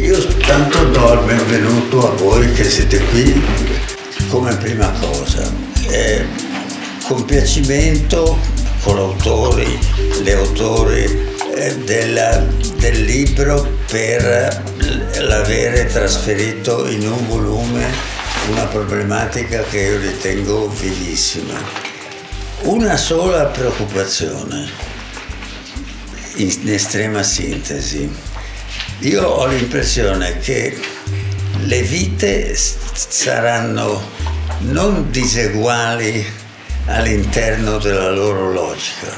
Io tanto do il benvenuto a voi che siete qui come prima cosa. Eh, compiacimento con l'autori, le autori eh, del libro per l'avere trasferito in un volume una problematica che io ritengo vivissima. Una sola preoccupazione, in estrema sintesi. Io ho l'impressione che le vite saranno non diseguali all'interno della loro logica,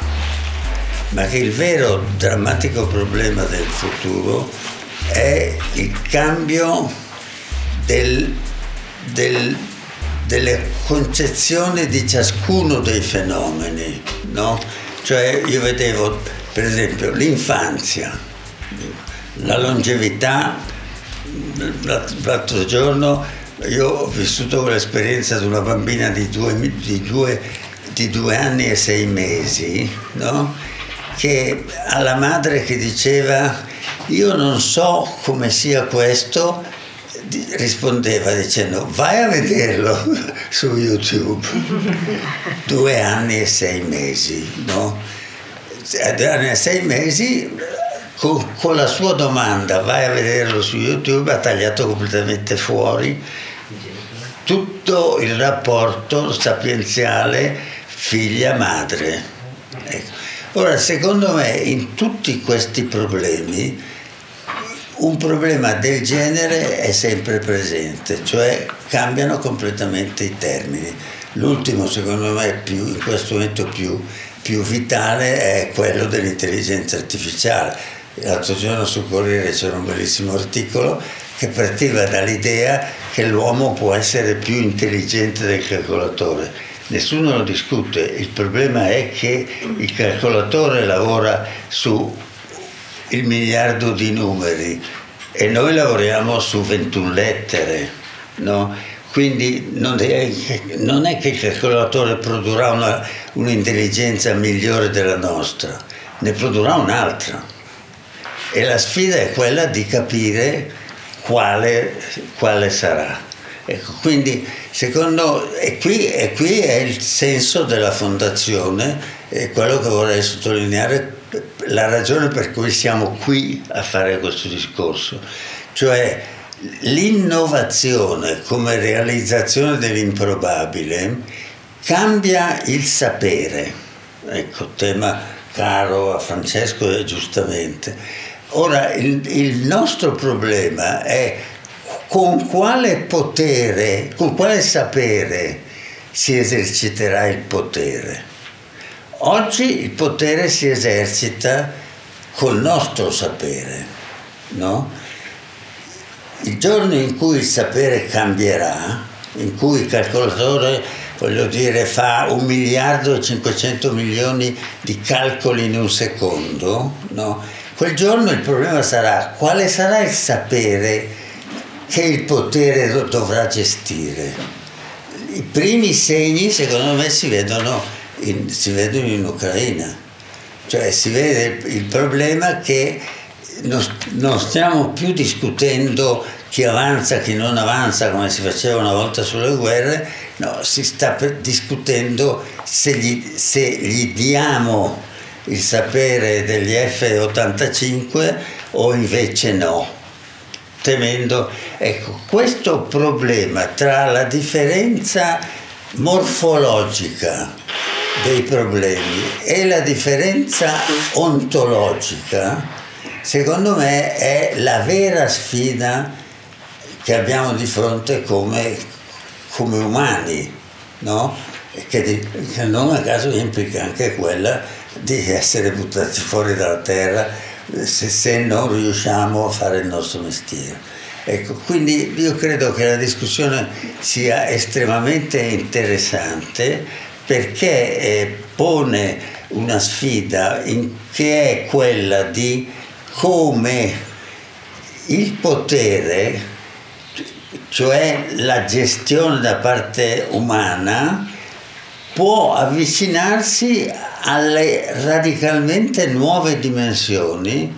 ma che il vero drammatico problema del futuro è il cambio del, del, delle concezioni di ciascuno dei fenomeni. No? Cioè io vedevo per esempio l'infanzia, la longevità, l'altro giorno io ho vissuto l'esperienza di una bambina di due, di due, di due anni e sei mesi, no? che alla madre che diceva io non so come sia questo, rispondeva dicendo vai a vederlo su YouTube. Due anni e sei mesi, no? Due anni e sei mesi con, con, la sua domanda vai a vederlo su YouTube ha tagliato completamente fuori tutto il rapporto sapienziale figlia-madre. Ecco. Ora, secondo me, in tutti questi problemi, un problema del genere è sempre presente, cioè cambiano completamente i termini. L'ultimo, secondo me, più, in questo momento più, più vitale è quello dell'intelligenza artificiale. L'altro giorno sul Corriere c'era un bellissimo articolo che partiva dall'idea che l'uomo può essere più intelligente del calcolatore. Nessuno lo discute, il problema è che il calcolatore lavora su il miliardo di numeri e noi lavoriamo su 21 lettere, no? Quindi non è, non è, che il calcolatore produrrà una, un'intelligenza migliore della nostra, ne produrrà un'altra. E la sfida è quella di capire quale, quale sarà. Ecco, quindi secondo e qui, e qui è il senso della fondazione e quello che vorrei sottolineare la ragione per cui siamo qui a fare questo discorso, cioè l'innovazione come realizzazione dell'improbabile cambia il sapere, ecco, tema caro a Francesco giustamente Ora, il, il nostro problema è con quale potere, con quale sapere si eserciterà il potere. Oggi il potere si esercita col nostro sapere, no? Il giorno in cui il sapere cambierà, in cui il calcolatore, voglio dire, fa un miliardo e 500 milioni di calcoli in un secondo, no? Quel giorno il problema sarà quale sarà il sapere che il potere dovrà gestire. I primi segni, secondo me, si vedono in, si vedono in Ucraina. Cioè si vede il problema che non, non stiamo più discutendo chi avanza, chi non avanza, come si faceva una volta sulle guerre, no, si sta discutendo se gli, se gli diamo il sapere degli F-85 o invece no, temendo, ecco, questo problema tra la differenza morfologica dei problemi e la differenza ontologica, secondo me è la vera sfida che abbiamo di fronte come, come umani, no? che, che non a caso implica anche quella di essere buttati fuori dalla terra se, se, non riusciamo a fare il nostro mestiere. Ecco, quindi io credo che la discussione sia estremamente interessante perché eh, pone una sfida in, che è quella di come il potere, cioè la gestione da parte umana, può avvicinarsi alle radicalmente nuove dimensioni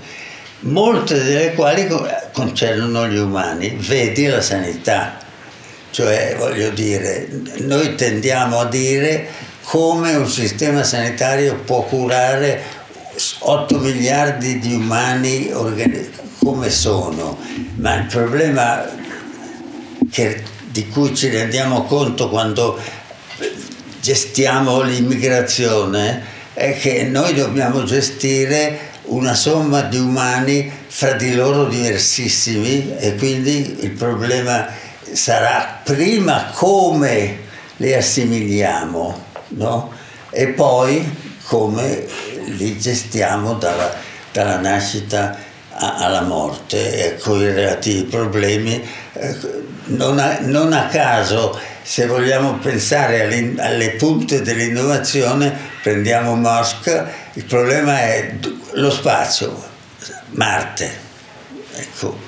molte delle quali concernono gli umani, vedi la sanità. Cioè, voglio dire, noi tendiamo a dire come un sistema sanitario può curare 8 miliardi di umani come sono, ma il problema che, di cui ci rendiamo conto quando gestiamo l'immigrazione è che noi dobbiamo gestire una somma di umani fra di loro diversissimi e quindi il problema sarà prima come li assimiliamo no? e poi come li gestiamo dalla, dalla nascita alla morte e con i relativi problemi. Eh, non a, non a caso, se vogliamo pensare alle, alle punte dell'innovazione, prendiamo Musk, il problema è lo spazio, Marte, ecco,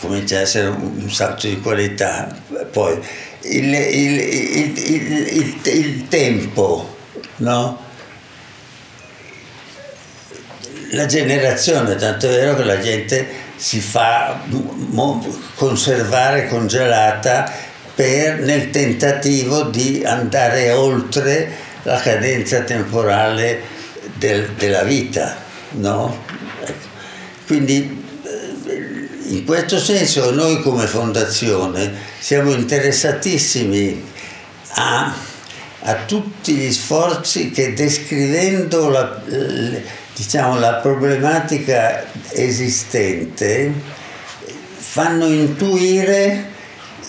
comincia a essere un salto di qualità, poi il, il, il, il tempo, no? la generazione, tanto è vero che la gente si fa conservare congelata per, nel tentativo di andare oltre la cadenza temporale del, della vita. No? Ecco. Quindi eh, in questo senso noi come fondazione siamo interessatissimi a, a tutti gli sforzi che descrivendo la, diciamo, la problematica esistente fanno intuire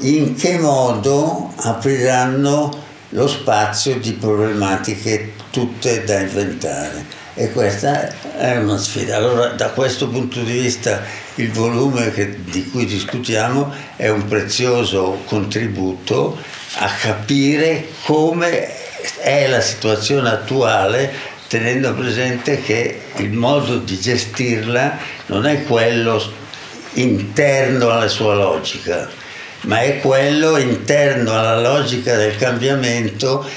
in che modo apriranno lo spazio di problematiche tutte da inventare. E questa è una sfida. Allora, da questo punto di vista, il volume che, di cui discutiamo è un prezioso contributo a capire come è la situazione attuale tenendo presente che il modo di gestirla non è quello interno alla sua logica, ma è quello interno alla logica del cambiamento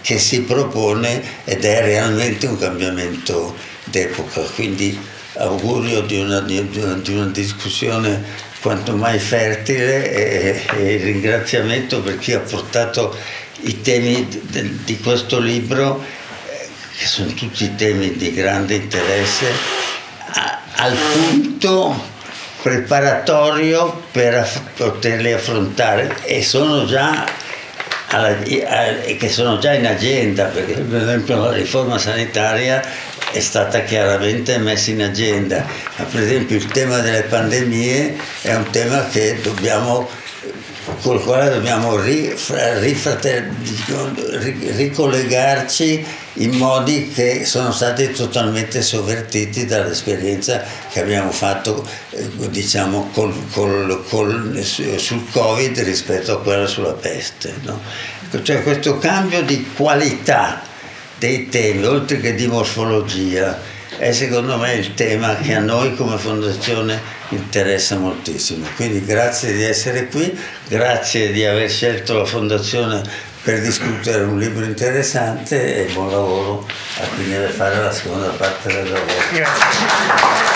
che si propone ed è realmente un cambiamento d'epoca. Quindi augurio di una, di una, di una discussione quanto mai fertile e, e, ringraziamento per chi ha portato i temi di, di questo libro che sono tutti temi di grande interesse, a, al punto preparatorio per aff- poterli affrontare e sono già alla, che sono già in agenda, perché per esempio la riforma sanitaria è stata chiaramente messa in agenda, ma per esempio il tema delle pandemie è un tema che dobbiamo col quale dobbiamo ricollegarci in modi che sono stati totalmente sovvertiti dall'esperienza che abbiamo fatto eh, diciamo, col, col, col, sul Covid rispetto a quella sulla peste. No? Cioè questo cambio di qualità dei temi, oltre che di morfologia, è secondo me il tema che a noi come fondazione interessa moltissimo. Quindi grazie di essere qui, grazie di aver scelto la fondazione per discutere un libro interessante e buon lavoro a chi deve fare la seconda parte del lavoro. Grazie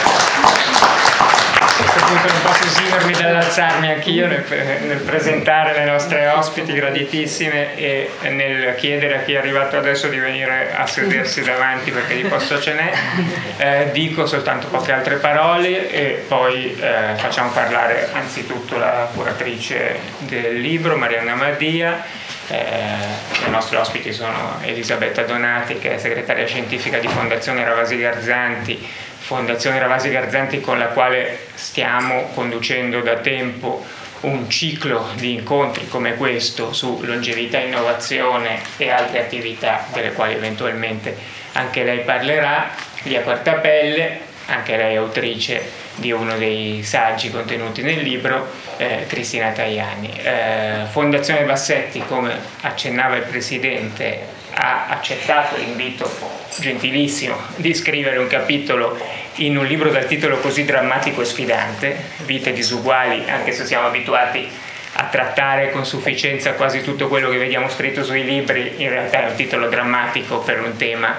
questo punto non posso esimermi dall'alzarmi anch'io nel, nel, presentare le nostre ospiti graditissime e nel chiedere a chi è arrivato adesso di venire a sedersi davanti perché di posto ce n'è. Eh, dico soltanto poche altre parole e poi eh, facciamo parlare anzitutto la curatrice del libro, Marianna Madia. Eh, le nostre ospiti sono Elisabetta Donati, che è segretaria scientifica di Fondazione Ravasi Garzanti, Fondazione Ravasi Garzanti con la quale stiamo conducendo da tempo un ciclo di incontri come questo su longevità, innovazione e altre attività delle quali eventualmente anche lei parlerà, Lia Quartapelle, anche lei autrice di uno dei saggi contenuti nel libro, eh, Cristina Tajani. Eh, Fondazione Bassetti, come accennava il Presidente, ha accettato l'invito gentilissimo di scrivere un capitolo in un libro dal titolo così drammatico e sfidante, Vite disuguali, anche se siamo abituati a trattare con sufficienza quasi tutto quello che vediamo scritto sui libri, in realtà è un titolo drammatico per un tema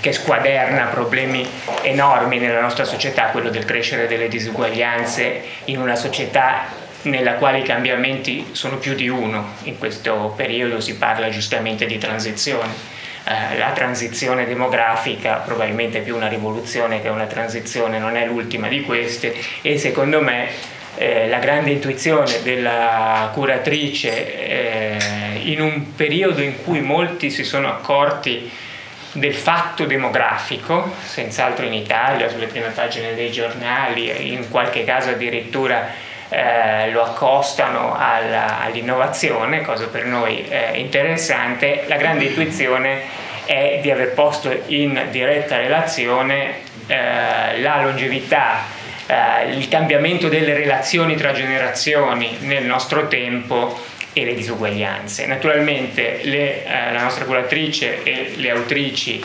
che squaderna problemi enormi nella nostra società, quello del crescere delle disuguaglianze in una società nella quale i cambiamenti sono più di uno. In questo periodo si parla giustamente di transizione. Eh, la transizione demografica, probabilmente più una rivoluzione che una transizione, non è l'ultima di queste e secondo me eh, la grande intuizione della curatrice eh, in un periodo in cui molti si sono accorti del fatto demografico, senz'altro in Italia, sulle prime pagine dei giornali, in qualche caso addirittura eh, lo accostano alla, all'innovazione, cosa per noi eh, interessante, la grande intuizione è di aver posto in diretta relazione eh, la longevità eh, il cambiamento delle relazioni tra generazioni nel nostro tempo e le disuguaglianze. Naturalmente le, eh, la nostra curatrice e le autrici,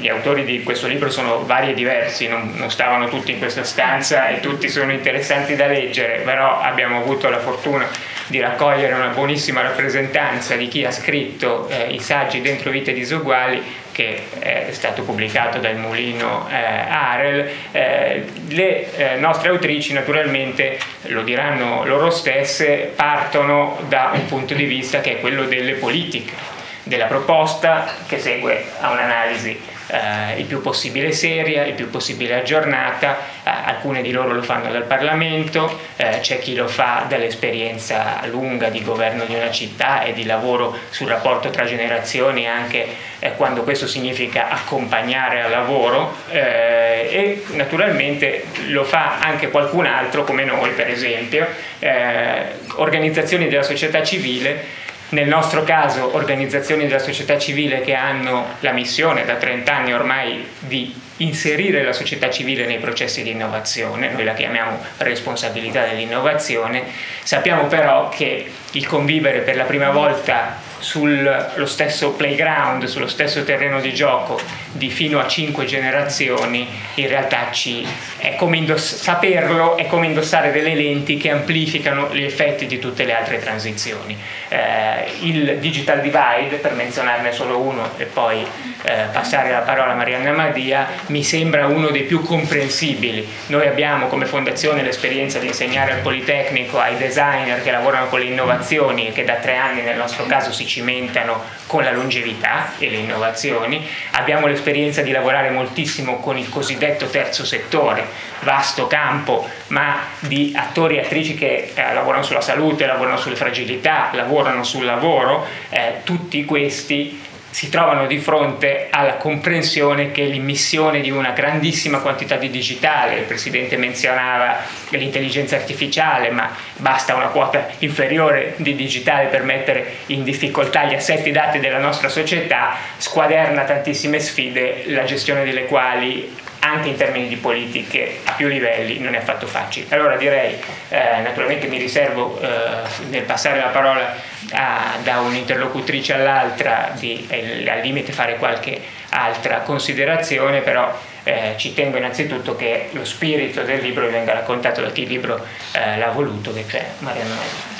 gli autori di questo libro sono vari e diversi, non, non, stavano tutti in questa stanza e tutti sono interessanti da leggere, però abbiamo avuto la fortuna di raccogliere una buonissima rappresentanza di chi ha scritto eh, i saggi dentro Vite Disuguali che è stato pubblicato dal mulino eh, Arel, eh, le eh, nostre autrici naturalmente, lo diranno loro stesse, partono da un punto di vista che è quello delle politiche, della proposta che segue a un'analisi eh, il più possibile seria, il più possibile aggiornata, eh, alcune di loro lo fanno dal Parlamento, eh, c'è chi lo fa dall'esperienza lunga di governo di una città e di lavoro sul rapporto tra generazioni anche eh, quando questo significa accompagnare al lavoro eh, e naturalmente lo fa anche qualcun altro come noi per esempio, eh, organizzazioni della società civile nel nostro caso organizzazioni della società civile che hanno la missione da 30 anni ormai di inserire la società civile nei processi di innovazione, noi la chiamiamo responsabilità dell'innovazione, sappiamo però che il convivere per la prima volta sullo stesso playground, sullo stesso terreno di gioco di fino a cinque generazioni, in realtà ci, è come indoss- saperlo è come indossare delle lenti che amplificano gli effetti di tutte le altre transizioni. Eh, il digital divide, per menzionarne solo uno e poi eh, passare la parola a Marianna Madia, mi sembra uno dei più comprensibili. Noi abbiamo come fondazione l'esperienza di insegnare al Politecnico ai designer che lavorano con le innovazioni e che da tre anni nel nostro caso si cimentano con la longevità e le innovazioni. Abbiamo l'esperienza di lavorare moltissimo con il cosiddetto terzo settore, vasto campo, ma di attori e attrici che eh, lavorano sulla salute, lavorano sulle fragilità, lavorano sul lavoro, eh, tutti questi si trovano di fronte alla comprensione che l'immissione di una grandissima quantità di digitale, il Presidente menzionava l'intelligenza artificiale, ma basta una quota inferiore di digitale per mettere in difficoltà gli assetti dati della nostra società, squaderna tantissime sfide, la gestione delle quali anche in termini di politiche a più livelli non è affatto facile. Allora direi, eh, naturalmente mi riservo eh, nel passare la parola a, da un'interlocutrice all'altra di eh, al limite fare qualche altra considerazione, però eh, ci tengo innanzitutto che lo spirito del libro venga raccontato da chi il libro eh, l'ha voluto, che è Marianna Melli.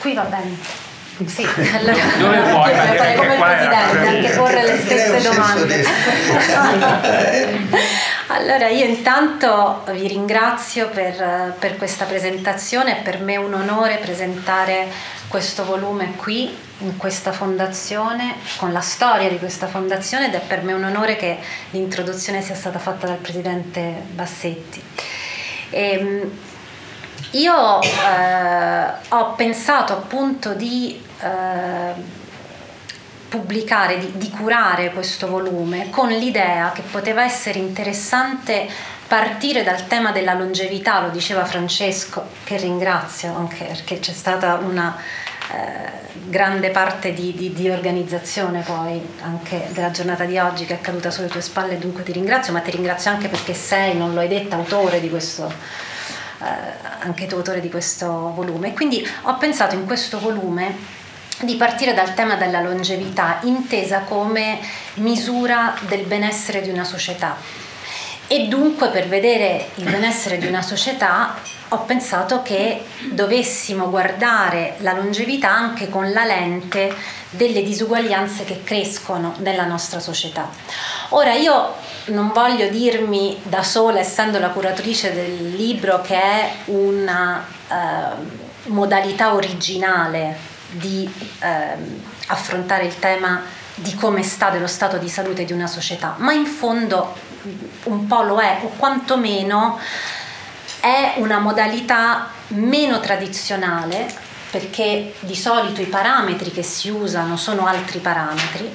Qui va bene. Sì, allora dove vuoi fare come il presidente, anche porre le stesse domande. allora io intanto vi ringrazio per, per questa presentazione, per me è un onore presentare questo volume qui in questa fondazione, con la storia di questa fondazione ed è per me un onore che l'introduzione sia stata fatta dal presidente Bassetti. E, ehm, io eh, ho pensato appunto di eh, pubblicare, di, di curare questo volume con l'idea che poteva essere interessante partire dal tema della longevità, lo diceva Francesco, che ringrazio anche perché c'è stata una eh, grande parte di, di, di, organizzazione poi anche della giornata di oggi che è caduta sulle tue spalle, dunque ti ringrazio, ma ti ringrazio anche perché sei, non lo hai detto, autore di questo eh, anche tu autore di questo volume. Quindi ho pensato in questo volume di partire dal tema della longevità intesa come misura del benessere di una società e dunque per vedere il benessere di una società ho pensato che dovessimo guardare la longevità anche con la lente delle disuguaglianze che crescono nella nostra società. Ora io non voglio dirmi da sola, essendo la curatrice del libro, che è una eh, modalità originale di eh, affrontare il tema di come sta dello stato di salute di una società, ma in fondo un po' lo è, o quantomeno è una modalità meno tradizionale, perché di solito i parametri che si usano sono altri parametri,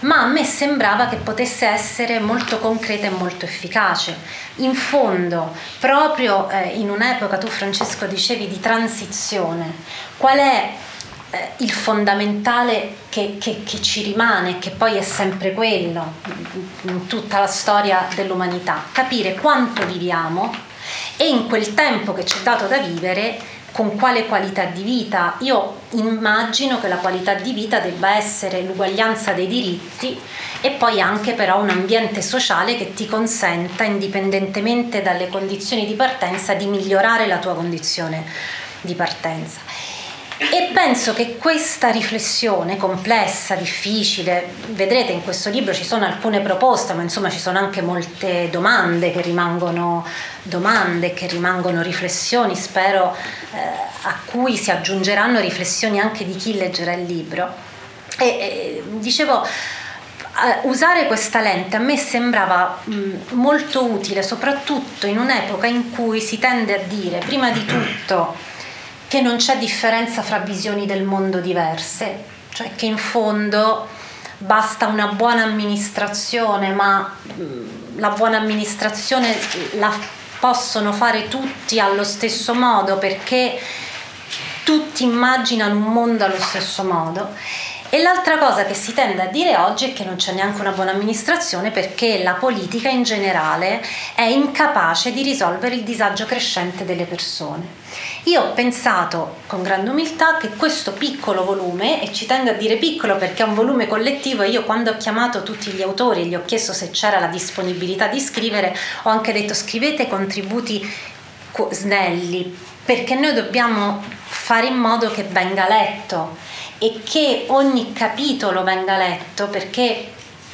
ma a me sembrava che potesse essere molto concreta e molto efficace. In fondo, proprio eh, in un'epoca, tu Francesco dicevi, di transizione, qual è eh, il fondamentale che, che, che, ci rimane, che poi è sempre quello in tutta la storia dell'umanità, capire quanto viviamo e in quel tempo che ci è dato da vivere con quale qualità di vita. Io immagino che la qualità di vita debba essere l'uguaglianza dei diritti e poi anche però un ambiente sociale che ti consenta, indipendentemente dalle condizioni di partenza, di migliorare la tua condizione di partenza. E penso che questa riflessione complessa, difficile, vedrete in questo libro ci sono alcune proposte, ma insomma ci sono anche molte domande che rimangono domande, che rimangono riflessioni, spero eh, a cui si aggiungeranno riflessioni anche di chi leggerà il libro. E, e dicevo, Uh, usare questa lente a me sembrava molto utile, soprattutto in un'epoca in cui si tende a dire, prima di tutto, che non c'è differenza fra visioni del mondo diverse, cioè che in fondo basta una buona amministrazione, ma mm, la buona amministrazione la possono fare tutti allo stesso modo perché tutti immaginano un mondo allo stesso modo e l'altra cosa che si tende a dire oggi è che non c'è neanche una buona amministrazione perché la politica in generale è incapace di risolvere il disagio crescente delle persone. Io ho pensato con grande umiltà che questo piccolo volume, e ci tengo a dire piccolo perché è un volume collettivo, io quando ho chiamato tutti gli autori e gli ho chiesto se c'era la disponibilità di scrivere, ho anche detto scrivete contributi snelli perché noi dobbiamo fare in modo che venga letto e che ogni capitolo venga letto perché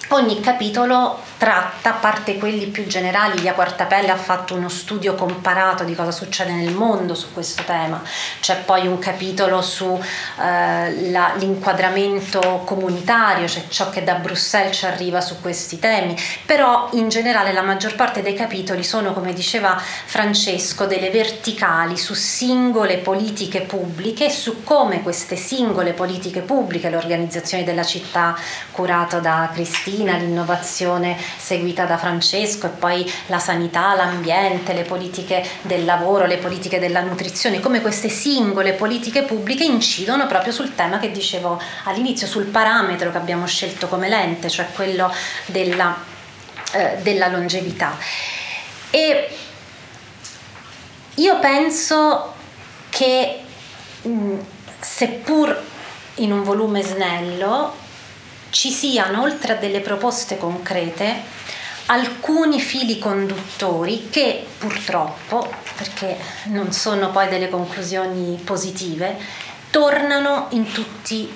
ogni capitolo tratta, a parte quelli più generali, Via Quartapelle ha fatto uno studio comparato di cosa succede nel mondo su questo tema, c'è poi un capitolo sull'inquadramento eh, comunitario, cioè ciò che da Bruxelles ci arriva su questi temi, però in generale la maggior parte dei capitoli sono, come diceva Francesco, delle verticali su singole politiche pubbliche, su come queste singole politiche pubbliche, le organizzazioni della città curato da Cristina, l'innovazione seguita da Francesco e poi la sanità, l'ambiente, le politiche del lavoro, le politiche della nutrizione, come queste singole politiche pubbliche incidono proprio sul tema che dicevo all'inizio, sul parametro che abbiamo scelto come lente, cioè quello della, eh, della longevità. E io penso che seppur in un volume snello ci siano, oltre a delle proposte concrete, alcuni fili conduttori che purtroppo, perché non sono poi delle conclusioni positive, tornano in tutti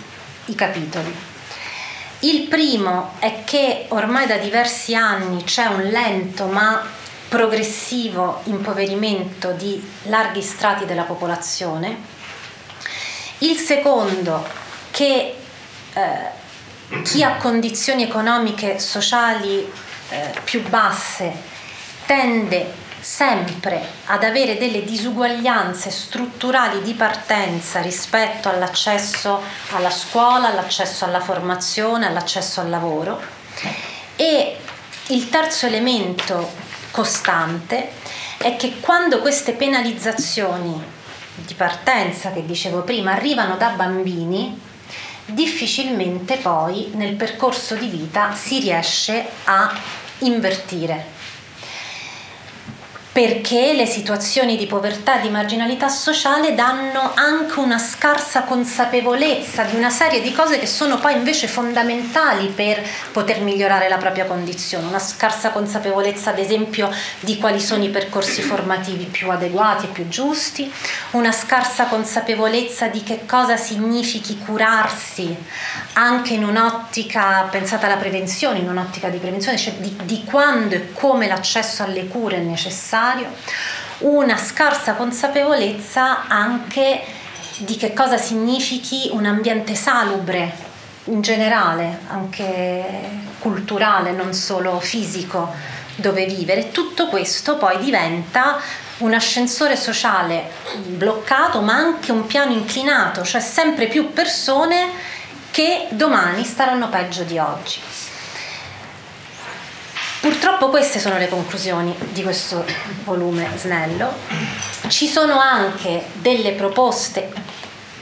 i capitoli. Il primo è che ormai da diversi anni c'è un lento ma progressivo impoverimento di larghi strati della popolazione. Il secondo che eh, chi ha condizioni economiche sociali eh, più basse tende sempre ad avere delle disuguaglianze strutturali di partenza rispetto all'accesso alla scuola, all'accesso alla formazione, all'accesso al lavoro. E il terzo elemento costante è che quando queste penalizzazioni di partenza che dicevo prima arrivano da bambini, difficilmente poi nel percorso di vita si riesce a invertire. Perché le situazioni di povertà e di marginalità sociale danno anche una scarsa consapevolezza di una serie di cose che sono poi invece fondamentali per poter migliorare la propria condizione, una scarsa consapevolezza ad esempio di quali sono i percorsi formativi più adeguati e più giusti, una scarsa consapevolezza di che cosa significhi curarsi anche in un'ottica pensata alla prevenzione, in un'ottica di prevenzione, cioè di, di quando e come l'accesso alle cure è necessario necessario, una scarsa consapevolezza anche di che cosa significhi un ambiente salubre in generale, anche culturale, non solo fisico, dove vivere. Tutto questo poi diventa un ascensore sociale bloccato, ma anche un piano inclinato, cioè sempre più persone che domani staranno peggio di oggi. Purtroppo queste sono le conclusioni di questo volume snello. Ci sono anche delle proposte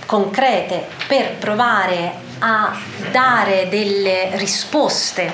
concrete per provare a dare delle risposte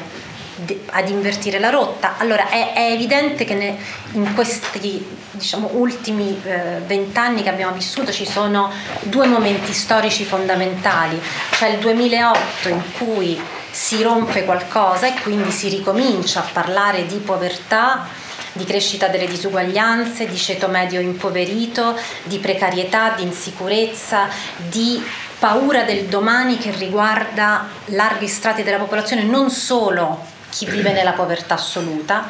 ad invertire la rotta. Allora è, è evidente che ne, in questi diciamo, ultimi eh, vent'anni eh, che abbiamo vissuto ci sono due momenti storici fondamentali, cioè il 2008 in cui si rompe qualcosa e quindi si ricomincia a parlare di povertà, di crescita delle disuguaglianze, di ceto medio impoverito, di precarietà, di insicurezza, di paura del domani che riguarda larghi strati della popolazione, non solo chi vive nella povertà assoluta.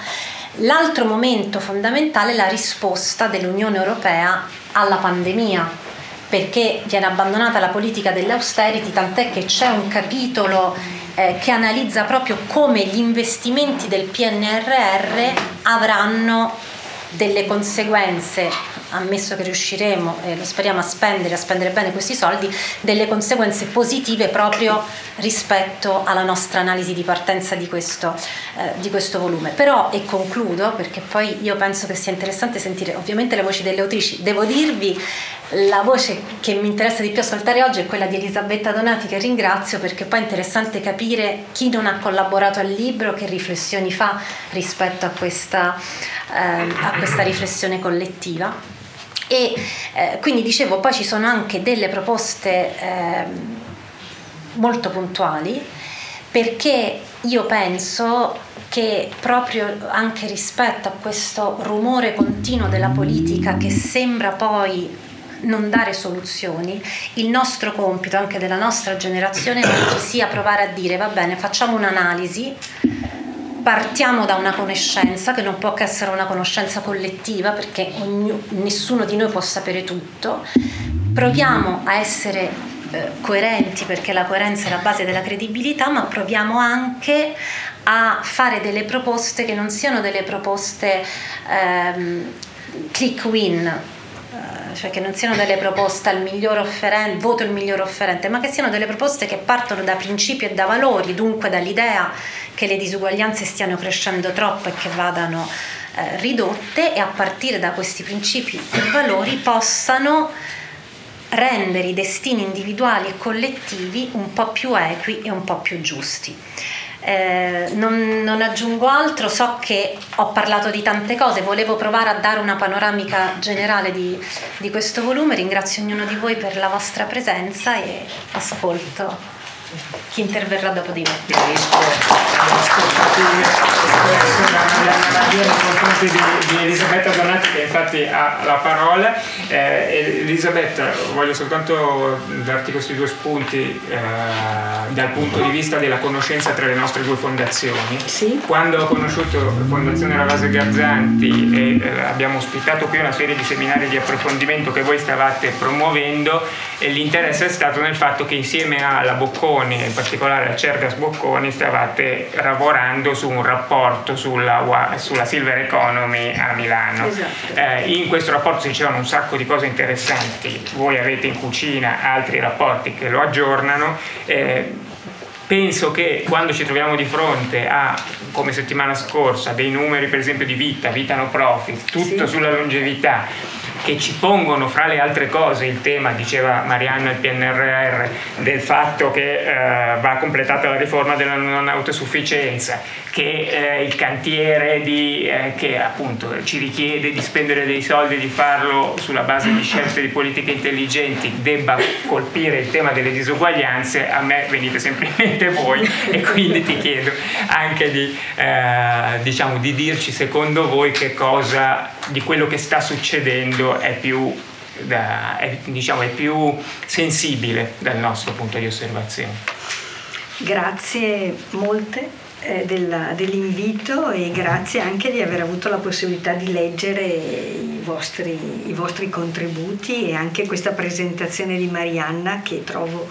L'altro momento fondamentale è la risposta dell'Unione Europea alla pandemia, perché viene abbandonata la politica dell'austerity, tant'è che c'è un capitolo eh, che analizza proprio come gli investimenti del PNRR avranno delle conseguenze, ammesso che riusciremo, e lo speriamo, a spendere, a spendere bene questi soldi, delle conseguenze positive proprio rispetto alla nostra analisi di partenza di questo, eh, di questo volume. Però, e concludo, perché poi io penso che sia interessante sentire ovviamente le voci delle autrici, devo dirvi la voce che mi interessa di più ascoltare oggi è quella di Elisabetta Donati che ringrazio perché poi è interessante capire chi non ha collaborato al libro, che riflessioni fa rispetto a questa, eh, a questa riflessione collettiva. E eh, quindi dicevo, poi ci sono anche delle proposte eh, molto puntuali perché io penso che proprio anche rispetto a questo rumore continuo della politica che sembra poi non dare soluzioni, il nostro compito anche della nostra generazione ci sia provare a dire va bene, facciamo un'analisi, partiamo da una conoscenza che non può che essere una conoscenza collettiva perché ognuno, nessuno di noi può sapere tutto, proviamo a essere eh, coerenti perché la coerenza è la base della credibilità, ma proviamo anche a fare delle proposte che non siano delle proposte ehm, click win, cioè che non siano delle proposte al miglior offerente, voto il miglior offerente, ma che siano delle proposte che partono da principi e da valori, dunque dall'idea che le disuguaglianze stiano crescendo troppo e che vadano eh, ridotte e a partire da questi principi e valori possano rendere i destini individuali e collettivi un po' più equi e un po' più giusti. Eh, non, non, aggiungo altro, so che ho parlato di tante cose, volevo provare a dare una panoramica generale di, di questo volume, ringrazio ognuno di voi per la vostra presenza e ascolto chi interverrà dopo di me. Riferisco nei confronti di, di Elisabetta Donati che infatti ha la parola. Eh, Elisabetta, voglio soltanto darti questi due spunti eh, dal punto di vista della conoscenza tra le nostre due fondazioni. Sì. Quando ho conosciuto Fondazione Ravase Garzanti e eh, abbiamo ospitato qui una serie di seminari di approfondimento che voi stavate promuovendo e l'interesse è stato nel fatto che insieme alla Bocconi Bocconi, in particolare a Cercas Bocconi, stavate lavorando su un rapporto sulla, sulla Silver Economy a Milano. Esatto. Eh, in questo rapporto si dicevano un sacco di cose interessanti, voi avete in cucina altri rapporti che lo aggiornano. Eh, penso che quando ci troviamo di fronte a, come settimana scorsa, dei numeri per esempio di vita, vita no profit, tutto sì. sulla longevità, che ci pongono fra le altre cose il tema, diceva Marianna il PNRR, del fatto che eh, va completata la riforma della non autosufficienza, che eh, il cantiere di, eh, che appunto ci richiede di spendere dei soldi, di farlo sulla base di scelte di politiche intelligenti, debba colpire il tema delle disuguaglianze, a me venite sempre in mente voi e quindi ti chiedo anche di, eh, diciamo, di dirci secondo voi che cosa di quello che sta succedendo è più, da, è, diciamo, è più sensibile dal nostro punto di osservazione. Grazie molte eh, della, dell'invito e grazie anche di aver avuto la possibilità di leggere i vostri, i vostri contributi e anche questa presentazione di Marianna che trovo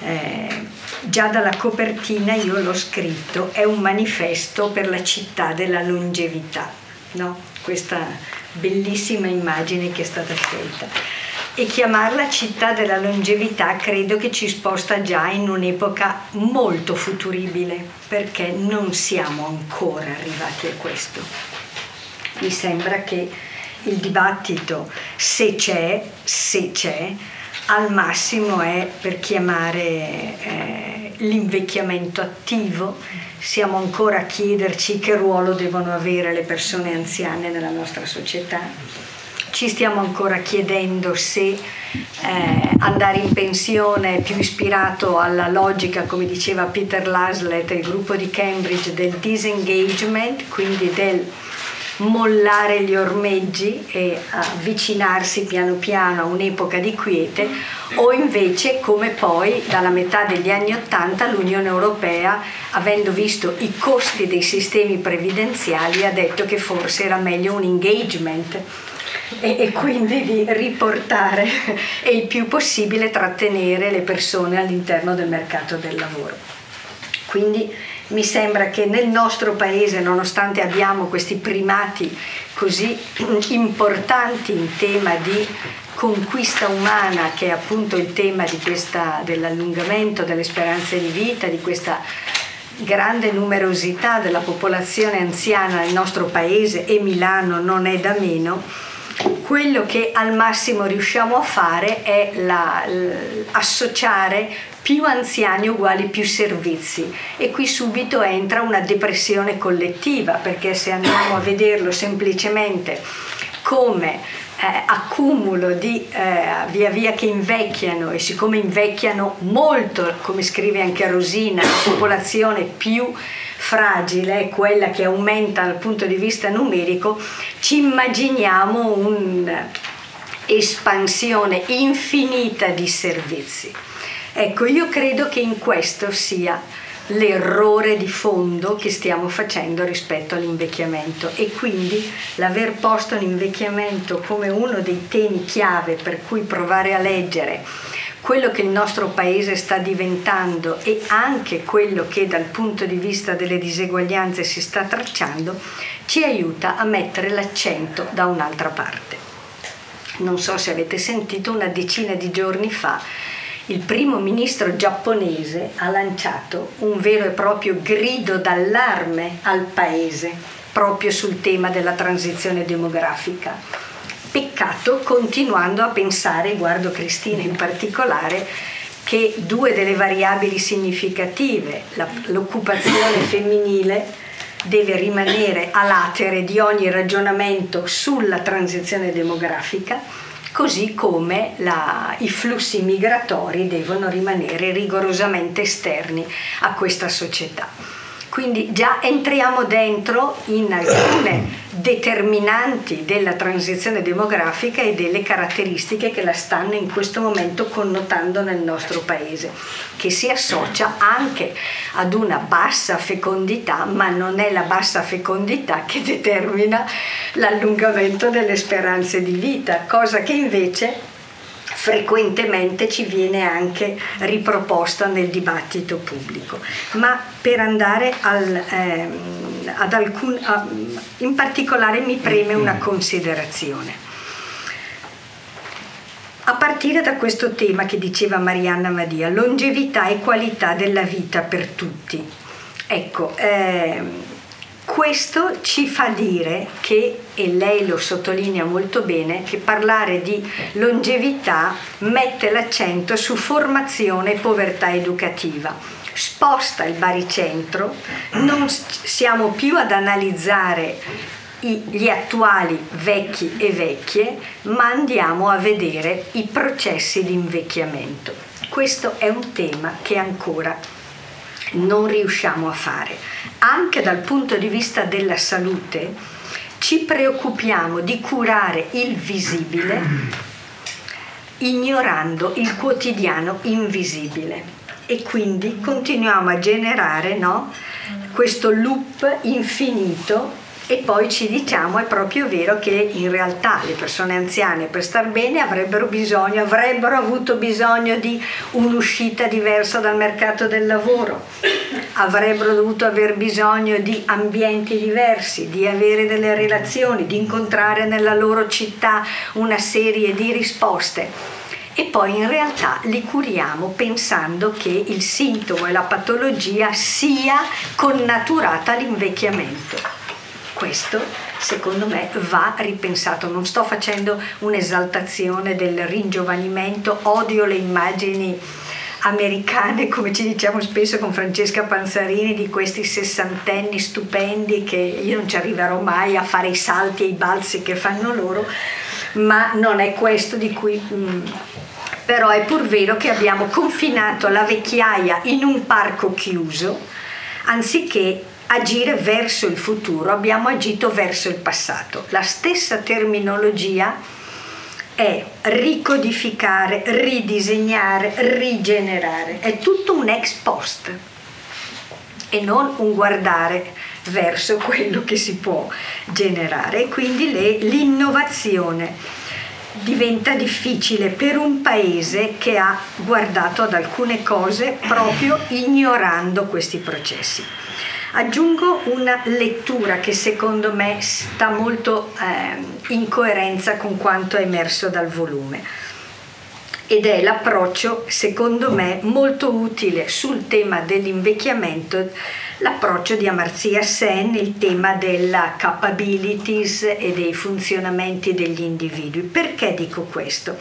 eh, già dalla copertina io l'ho scritto, è un manifesto per la città della longevità, no? questa bellissima immagine che è stata scelta e chiamarla città della longevità credo che ci sposta già in un'epoca molto futuribile perché non siamo ancora arrivati a questo. Mi sembra che il dibattito, se c'è, se c'è, al massimo è per chiamare eh, l'invecchiamento attivo. Siamo ancora a chiederci che ruolo devono avere le persone anziane nella nostra società ci stiamo ancora chiedendo se eh, andare in pensione è più ispirato alla logica, come diceva Peter Laslett, il gruppo di Cambridge, del disengagement, quindi del mollare gli ormeggi e avvicinarsi piano piano a un'epoca di quiete o invece come poi dalla metà degli anni Ottanta l'Unione Europea avendo visto i costi dei sistemi previdenziali ha detto che forse era meglio un engagement e, e quindi di riportare e il più possibile trattenere le persone all'interno del mercato del lavoro. Quindi mi sembra che nel nostro paese, nonostante abbiamo questi primati così importanti in tema di conquista umana, che è appunto il tema questa, dell'allungamento delle speranze di vita, di questa grande numerosità della popolazione anziana nel nostro paese e Milano non è da meno, quello che al massimo riusciamo a fare è la, associare più anziani uguali più servizi e qui subito entra una depressione collettiva perché se andiamo a vederlo semplicemente come eh, accumulo di eh, via via che invecchiano e siccome invecchiano molto, come scrive anche Rosina, la popolazione più fragile è quella che aumenta dal punto di vista numerico, ci immaginiamo un'espansione infinita di servizi. Ecco, io credo che in questo sia l'errore di fondo che stiamo facendo rispetto all'invecchiamento e quindi l'aver posto l'invecchiamento come uno dei temi chiave per cui provare a leggere quello che il nostro paese sta diventando e anche quello che dal punto di vista delle diseguaglianze si sta tracciando, ci aiuta a mettere l'accento da un'altra parte. Non so se avete sentito, una decina di giorni fa il primo ministro giapponese ha lanciato un vero e proprio grido d'allarme al paese proprio sul tema della transizione demografica. Peccato continuando a pensare, guardo Cristina in particolare, che due delle variabili significative, la, l'occupazione femminile, deve rimanere a latere di ogni ragionamento sulla transizione demografica, così come la, i flussi migratori devono rimanere rigorosamente esterni a questa società. Quindi già entriamo dentro in alcune determinanti della transizione demografica e delle caratteristiche che la stanno in questo momento connotando nel nostro paese, che si associa anche ad una bassa fecondità, ma non è la bassa fecondità che determina l'allungamento delle speranze di vita, cosa che invece frequentemente ci viene anche riproposta nel dibattito pubblico. Ma per andare al, ehm, ad alcun, a, in particolare mi preme una considerazione. A partire da questo tema che diceva Marianna Madia, longevità e qualità della vita per tutti. Ecco, ehm, questo ci fa dire che, e lei lo sottolinea molto bene, che parlare di longevità mette l'accento su formazione e povertà educativa, sposta il baricentro, non siamo più ad analizzare gli attuali vecchi e vecchie, ma andiamo a vedere i processi di invecchiamento. Questo è un tema che ancora non riusciamo a fare. Anche dal punto di vista della salute ci preoccupiamo di curare il visibile ignorando il quotidiano invisibile. E quindi continuiamo a generare no, questo loop infinito e poi ci diciamo è proprio vero che in realtà le persone anziane per star bene avrebbero bisogno, avrebbero avuto bisogno di un'uscita diversa dal mercato del lavoro, avrebbero dovuto aver bisogno di ambienti diversi, di avere delle relazioni, di incontrare nella loro città una serie di risposte. E poi in realtà li curiamo pensando che il sintomo e la patologia sia connaturata all'invecchiamento questo secondo me va ripensato. Non sto facendo un'esaltazione del ringiovanimento, odio le immagini americane, come ci diciamo spesso con Francesca Panzarini, di questi sessantenni stupendi che io non ci arriverò mai a fare i salti e i balzi che fanno loro, ma non è questo di cui... Mm, però è pur vero che abbiamo confinato la vecchiaia in un parco chiuso, anziché agire verso il futuro, abbiamo agito verso il passato. La stessa terminologia è ricodificare, ridisegnare, rigenerare, è tutto un ex post e non un guardare verso quello che si può generare. E quindi le, l'innovazione diventa difficile per un paese che ha guardato ad alcune cose proprio ignorando questi processi. Aggiungo una lettura che secondo me sta molto eh, in coerenza con quanto è emerso dal volume ed è l'approccio, secondo me, molto utile sul tema dell'invecchiamento, l'approccio di Amartya Sen, il tema della capabilities e dei funzionamenti degli individui. Perché dico questo?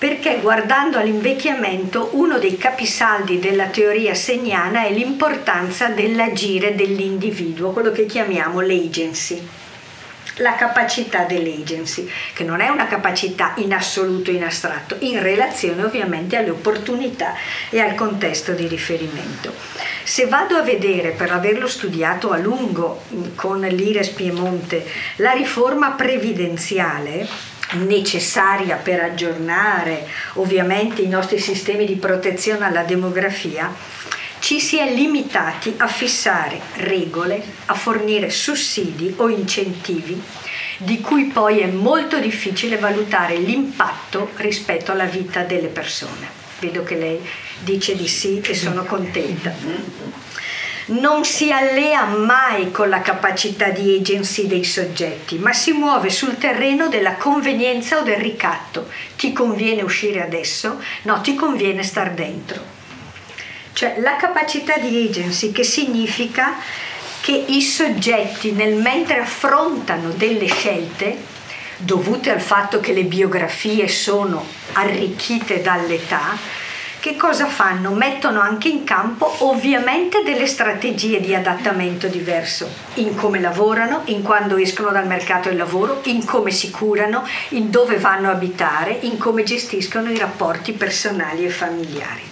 Perché guardando all'invecchiamento uno dei capisaldi della teoria segnana è l'importanza dell'agire dell'individuo, quello che chiamiamo l'agency la capacità dell'agency, che non è una capacità in assoluto, in astratto, in relazione ovviamente alle opportunità e al contesto di riferimento. Se vado a vedere, per averlo studiato a lungo con l'Ires Piemonte, la riforma previdenziale, necessaria per aggiornare ovviamente i nostri sistemi di protezione alla demografia, ci si è limitati a fissare regole, a fornire sussidi o incentivi di cui poi è molto difficile valutare l'impatto rispetto alla vita delle persone. Vedo che lei dice di sì e sono contenta non si allea mai con la capacità di agency dei soggetti, ma si muove sul terreno della convenienza o del ricatto. Ti conviene uscire adesso? No, ti conviene star dentro. Cioè la capacità di agency che significa che i soggetti nel mentre affrontano delle scelte dovute al fatto che le biografie sono arricchite dall'età, che cosa fanno? Mettono anche in campo ovviamente delle strategie di adattamento diverso in come lavorano, in quando escono dal mercato del lavoro, in come si curano, in dove vanno a abitare, in come gestiscono i rapporti personali e familiari.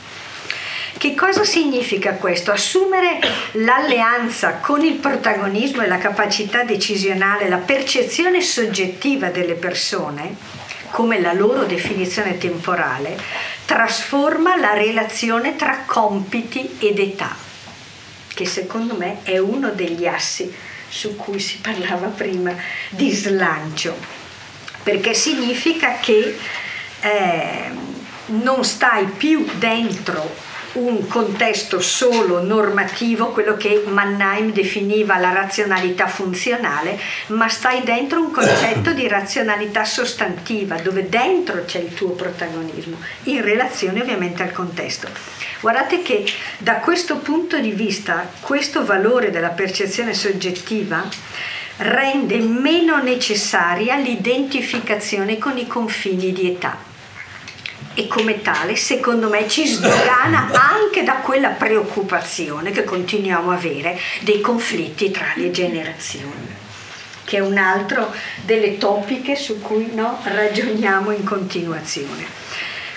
Che cosa significa questo? Assumere l'alleanza con il protagonismo e la capacità decisionale, la percezione soggettiva delle persone come la loro definizione temporale, trasforma la relazione tra compiti ed età, che secondo me è uno degli assi su cui si parlava prima di slancio, perché significa che eh, non stai più dentro un contesto solo normativo, quello che Mannheim definiva la razionalità funzionale, ma stai dentro un concetto di razionalità sostantiva, dove dentro c'è il tuo protagonismo, in relazione ovviamente al contesto. Guardate che da questo punto di vista questo valore della percezione soggettiva rende meno necessaria l'identificazione con i confini di età e come tale secondo me ci sdogana anche da quella preoccupazione che continuiamo a avere dei conflitti tra le generazioni che è un altro delle topiche su cui no, ragioniamo in continuazione.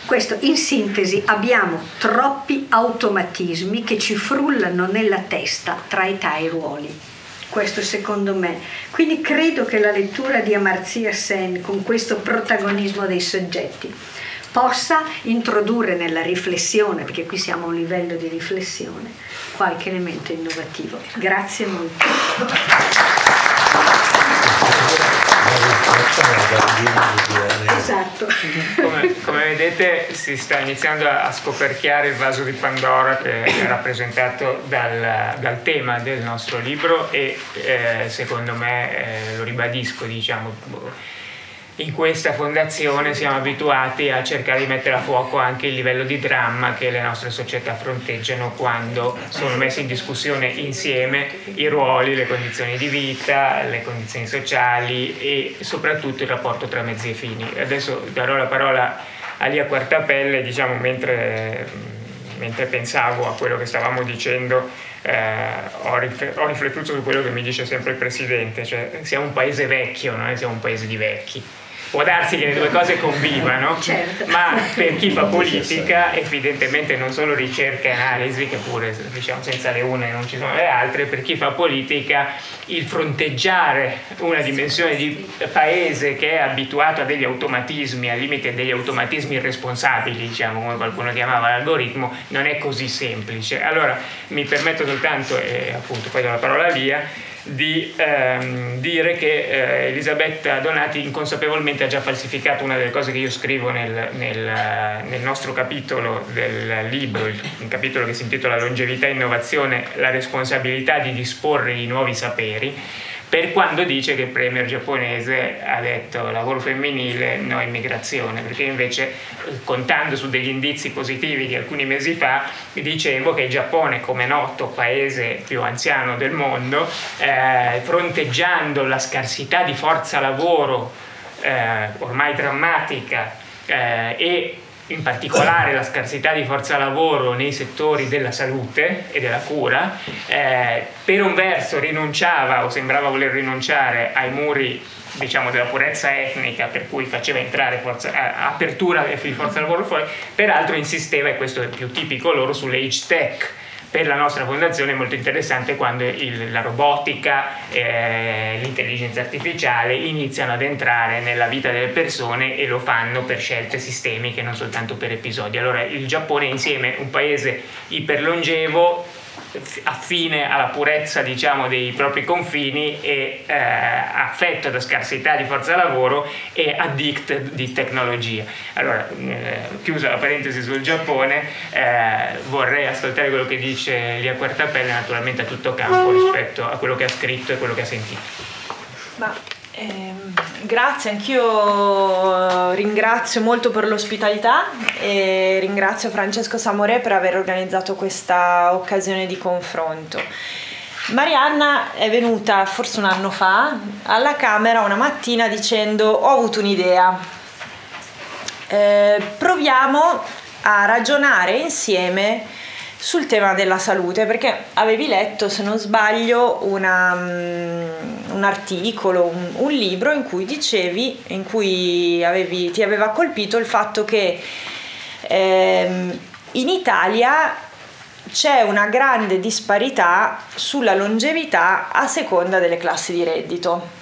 Questo in sintesi abbiamo troppi automatismi che ci frullano nella testa tra età e ruoli. Questo secondo me. Quindi credo che la lettura di Amartya Sen con questo protagonismo dei soggetti possa introdurre nella riflessione, perché qui siamo a un livello di riflessione, qualche elemento innovativo. Grazie molto. Esatto. Come, come, vedete si sta iniziando a scoperchiare il vaso di Pandora che è rappresentato dal, dal tema del nostro libro e eh, secondo me, eh, lo ribadisco, diciamo, in questa fondazione siamo abituati a cercare di mettere a fuoco anche il livello di dramma che le nostre società fronteggiano quando sono messi in discussione insieme i ruoli, le condizioni di vita, le condizioni sociali e soprattutto il rapporto tra mezzi e fini. Adesso darò la parola a Lia Quartapelle, diciamo, mentre, mentre pensavo a quello che stavamo dicendo eh, ho, riflettuto su quello che mi dice sempre il Presidente, cioè siamo un paese vecchio, non siamo un paese di vecchi può darsi che le due cose convivano, certo. ma per chi fa politica, evidentemente non solo ricerca e analisi, che pure diciamo senza le une non ci sono le altre, per chi fa politica il fronteggiare una dimensione di paese che è abituato a degli automatismi, al limite degli automatismi irresponsabili, diciamo come qualcuno chiamava l'algoritmo, non è così semplice. Allora mi permetto soltanto, e appunto poi do la parola via, di ehm, dire che eh, Elisabetta Donati inconsapevolmente ha già falsificato una delle cose che io scrivo nel, nel, nel nostro capitolo del libro, un capitolo che si intitola Longevità e innovazione, la responsabilità di disporre di nuovi saperi per quando dice che il premier giapponese ha detto lavoro femminile, no immigrazione, perché invece contando su degli indizi positivi di alcuni mesi fa dicevo che il Giappone come noto paese più anziano del mondo, eh, fronteggiando la scarsità di forza lavoro eh, ormai drammatica eh, e in particolare la scarsità di forza lavoro nei settori della salute e della cura, eh, per un verso rinunciava o sembrava voler rinunciare ai muri diciamo, della purezza etnica per cui faceva entrare forza, eh, apertura di forza lavoro fuori, peraltro insisteva, e questo è più tipico loro, sull'age tech, per la nostra fondazione è molto interessante quando il, la robotica, eh, l'intelligenza artificiale iniziano ad entrare nella vita delle persone e lo fanno per scelte sistemiche, non soltanto per episodi. Allora il Giappone insieme un paese iperlongevo affine alla purezza diciamo, dei propri confini e eh, affetto da scarsità di forza lavoro e addicted di tecnologia. Allora, eh, chiusa la parentesi sul Giappone, eh, vorrei ascoltare quello che dice Lia Quartapelle, naturalmente a tutto campo rispetto a quello che ha scritto e quello che ha sentito. Ma eh, grazie, anch'io ringrazio molto per l'ospitalità e ringrazio Francesco Samore per aver organizzato questa occasione di confronto. Marianna è venuta forse un anno fa alla Camera una mattina dicendo ho avuto un'idea, eh, proviamo a ragionare insieme sul tema della salute perché avevi letto, se non sbaglio, una, um, un articolo, un, un, libro in cui dicevi, in cui avevi, ti aveva colpito il fatto che ehm, in Italia c'è una grande disparità sulla longevità a seconda delle classi di reddito.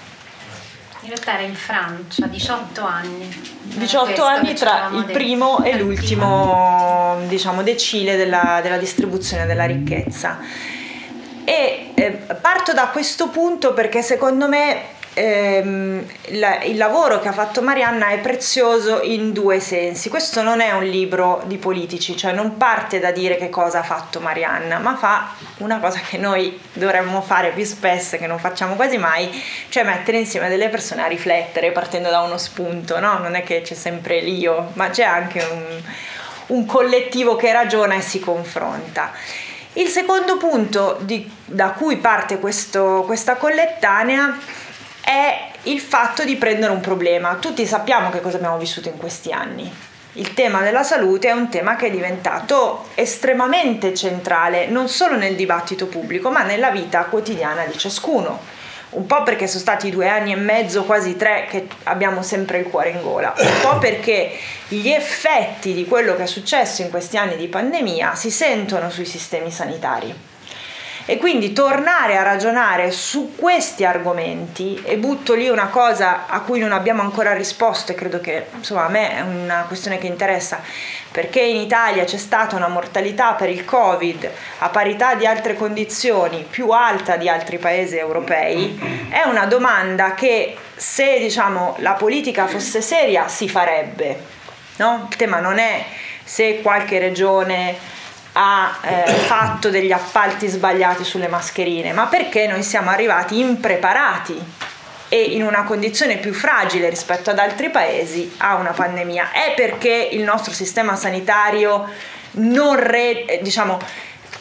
In realtà era in Francia, 18 anni. 18 anni tra il primo e l'ultimo diciamo, decile della, della distribuzione della ricchezza. E eh, parto da questo punto perché secondo me ehm, la, il lavoro che ha fatto Marianna è prezioso in due sensi. Questo non è un libro di politici, cioè non parte da dire che cosa ha fatto Marianna, ma fa una cosa che noi dovremmo fare più spesso che non facciamo quasi mai, cioè mettere insieme delle persone a riflettere partendo da uno spunto, no? Non è che c'è sempre l'io, ma c'è anche un, un collettivo che ragiona e si confronta. Il secondo punto di, da cui parte questo, questa collettanea è il fatto di prendere un problema. Tutti sappiamo che cosa abbiamo vissuto in questi anni. il tema della salute è un tema che è diventato estremamente centrale non solo nel dibattito pubblico ma nella vita quotidiana di ciascuno. Un po' perché sono stati due anni e mezzo, quasi tre, che abbiamo sempre il cuore in gola, un po' perché gli effetti di quello che è successo in questi anni di pandemia si sentono sui sistemi sanitari. E quindi tornare a ragionare su questi argomenti, e butto lì una cosa a cui non abbiamo ancora risposto e credo che insomma a me è una questione che interessa, perché in Italia c'è stata una mortalità per il Covid a parità di altre condizioni più alta di altri paesi europei, è una domanda che se diciamo la politica fosse seria si farebbe. No? Il tema non è se qualche regione ha eh, fatto degli appalti sbagliati sulle mascherine, ma perché noi siamo arrivati impreparati e in una condizione più fragile rispetto ad altri paesi a una pandemia. È perché il nostro sistema sanitario non re, eh, diciamo,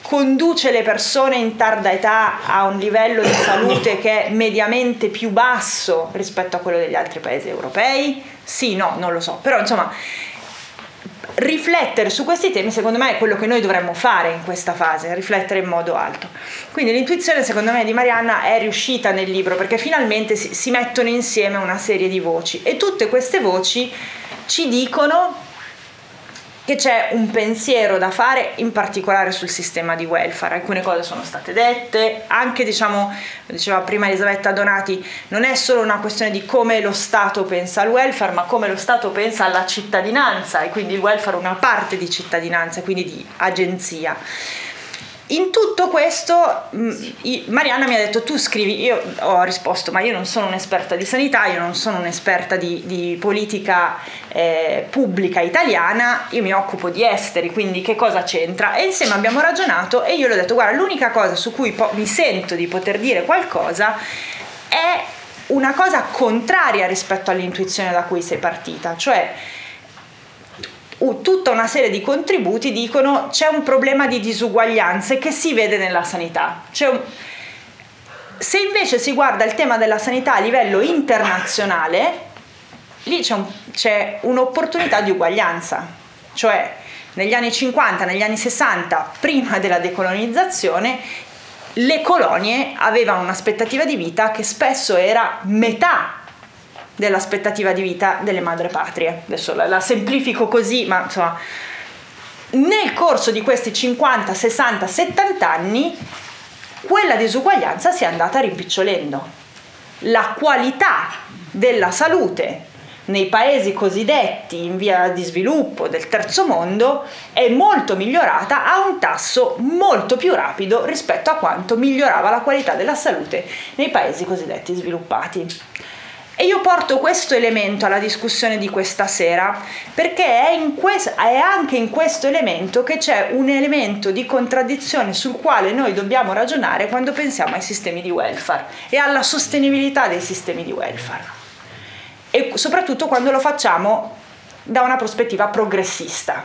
conduce le persone in tarda età a un livello di salute che è mediamente più basso rispetto a quello degli altri paesi europei? Sì, no, non lo so, però insomma riflettere su questi temi secondo me è quello che noi dovremmo fare in questa fase, riflettere in modo alto. Quindi l'intuizione secondo me di Marianna è riuscita nel libro perché finalmente si, si mettono insieme una serie di voci e tutte queste voci ci dicono che c'è un pensiero da fare in particolare sul sistema di welfare. Alcune cose sono state dette, anche diciamo, diceva prima Elisabetta Donati, non è solo una questione di come lo Stato pensa al welfare, ma come lo Stato pensa alla cittadinanza e quindi il welfare è una parte di cittadinanza, quindi di agenzia. In tutto questo mm, Marianna mi ha detto tu scrivi, io ho risposto ma io non sono un'esperta di sanità, io non sono un'esperta di, di politica eh, pubblica italiana, io mi occupo di esteri, quindi che cosa c'entra? E insieme abbiamo ragionato e io le ho detto guarda l'unica cosa su cui po- mi sento di poter dire qualcosa è una cosa contraria rispetto all'intuizione da cui sei partita, cioè tutta una serie di contributi dicono c'è un problema di disuguaglianze che si vede nella sanità. Un... Se invece si guarda il tema della sanità a livello internazionale, lì c'è, un, c'è un'opportunità di uguaglianza, cioè negli anni 50, negli anni 60, prima della decolonizzazione, le colonie avevano un'aspettativa di vita che spesso era metà dell'aspettativa di vita delle madrepatrie. Adesso la, la semplifico così, ma insomma, nel corso di questi 50, 60, 70 anni quella disuguaglianza si è andata rimpicciolendo. La qualità della salute nei paesi cosiddetti in via di sviluppo del terzo mondo è molto migliorata a un tasso molto più rapido rispetto a quanto migliorava la qualità della salute nei paesi cosiddetti sviluppati. E io porto questo elemento alla discussione di questa sera perché è, quest- è, anche in questo elemento che c'è un elemento di contraddizione sul quale noi dobbiamo ragionare quando pensiamo ai sistemi di welfare e alla sostenibilità dei sistemi di welfare. E soprattutto quando lo facciamo da una prospettiva progressista.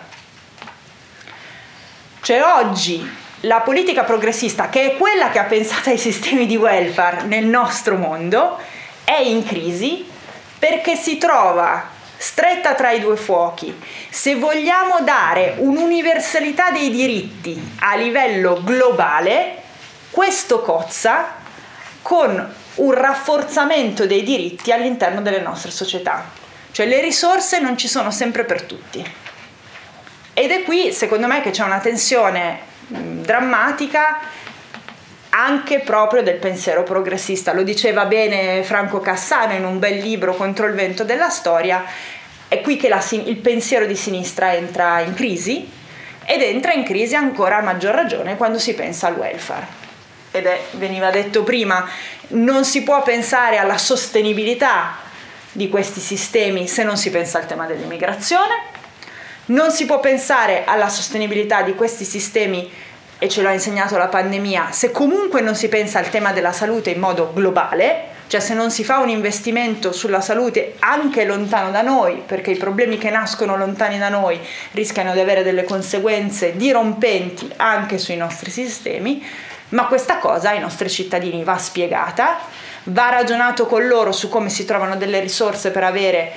Cioè oggi la politica progressista, che è quella che ha pensato ai sistemi di welfare nel nostro mondo, è in crisi perché si trova stretta tra i due fuochi. Se vogliamo dare un'universalità dei diritti a livello globale, questo cozza con un rafforzamento dei diritti all'interno delle nostre società. Cioè le risorse non ci sono sempre per tutti. Ed è qui, secondo me, che c'è una tensione drammatica anche proprio del pensiero progressista. Lo diceva bene Franco Cassano in un bel libro Contro il vento della storia. È qui che la, il pensiero di sinistra entra in crisi ed entra in crisi ancora a maggior ragione quando si pensa al welfare. Ed è, veniva detto prima, non si può pensare alla sostenibilità di questi sistemi se non si pensa al tema dell'immigrazione, non si può pensare alla sostenibilità di questi sistemi e ce l'ha insegnato la pandemia, se comunque non si pensa al tema della salute in modo globale, cioè se non si fa un investimento sulla salute anche lontano da noi, perché i problemi che nascono lontani da noi rischiano di avere delle conseguenze dirompenti anche sui nostri sistemi, ma questa cosa ai nostri cittadini va spiegata, va ragionato con loro su come si trovano delle risorse per avere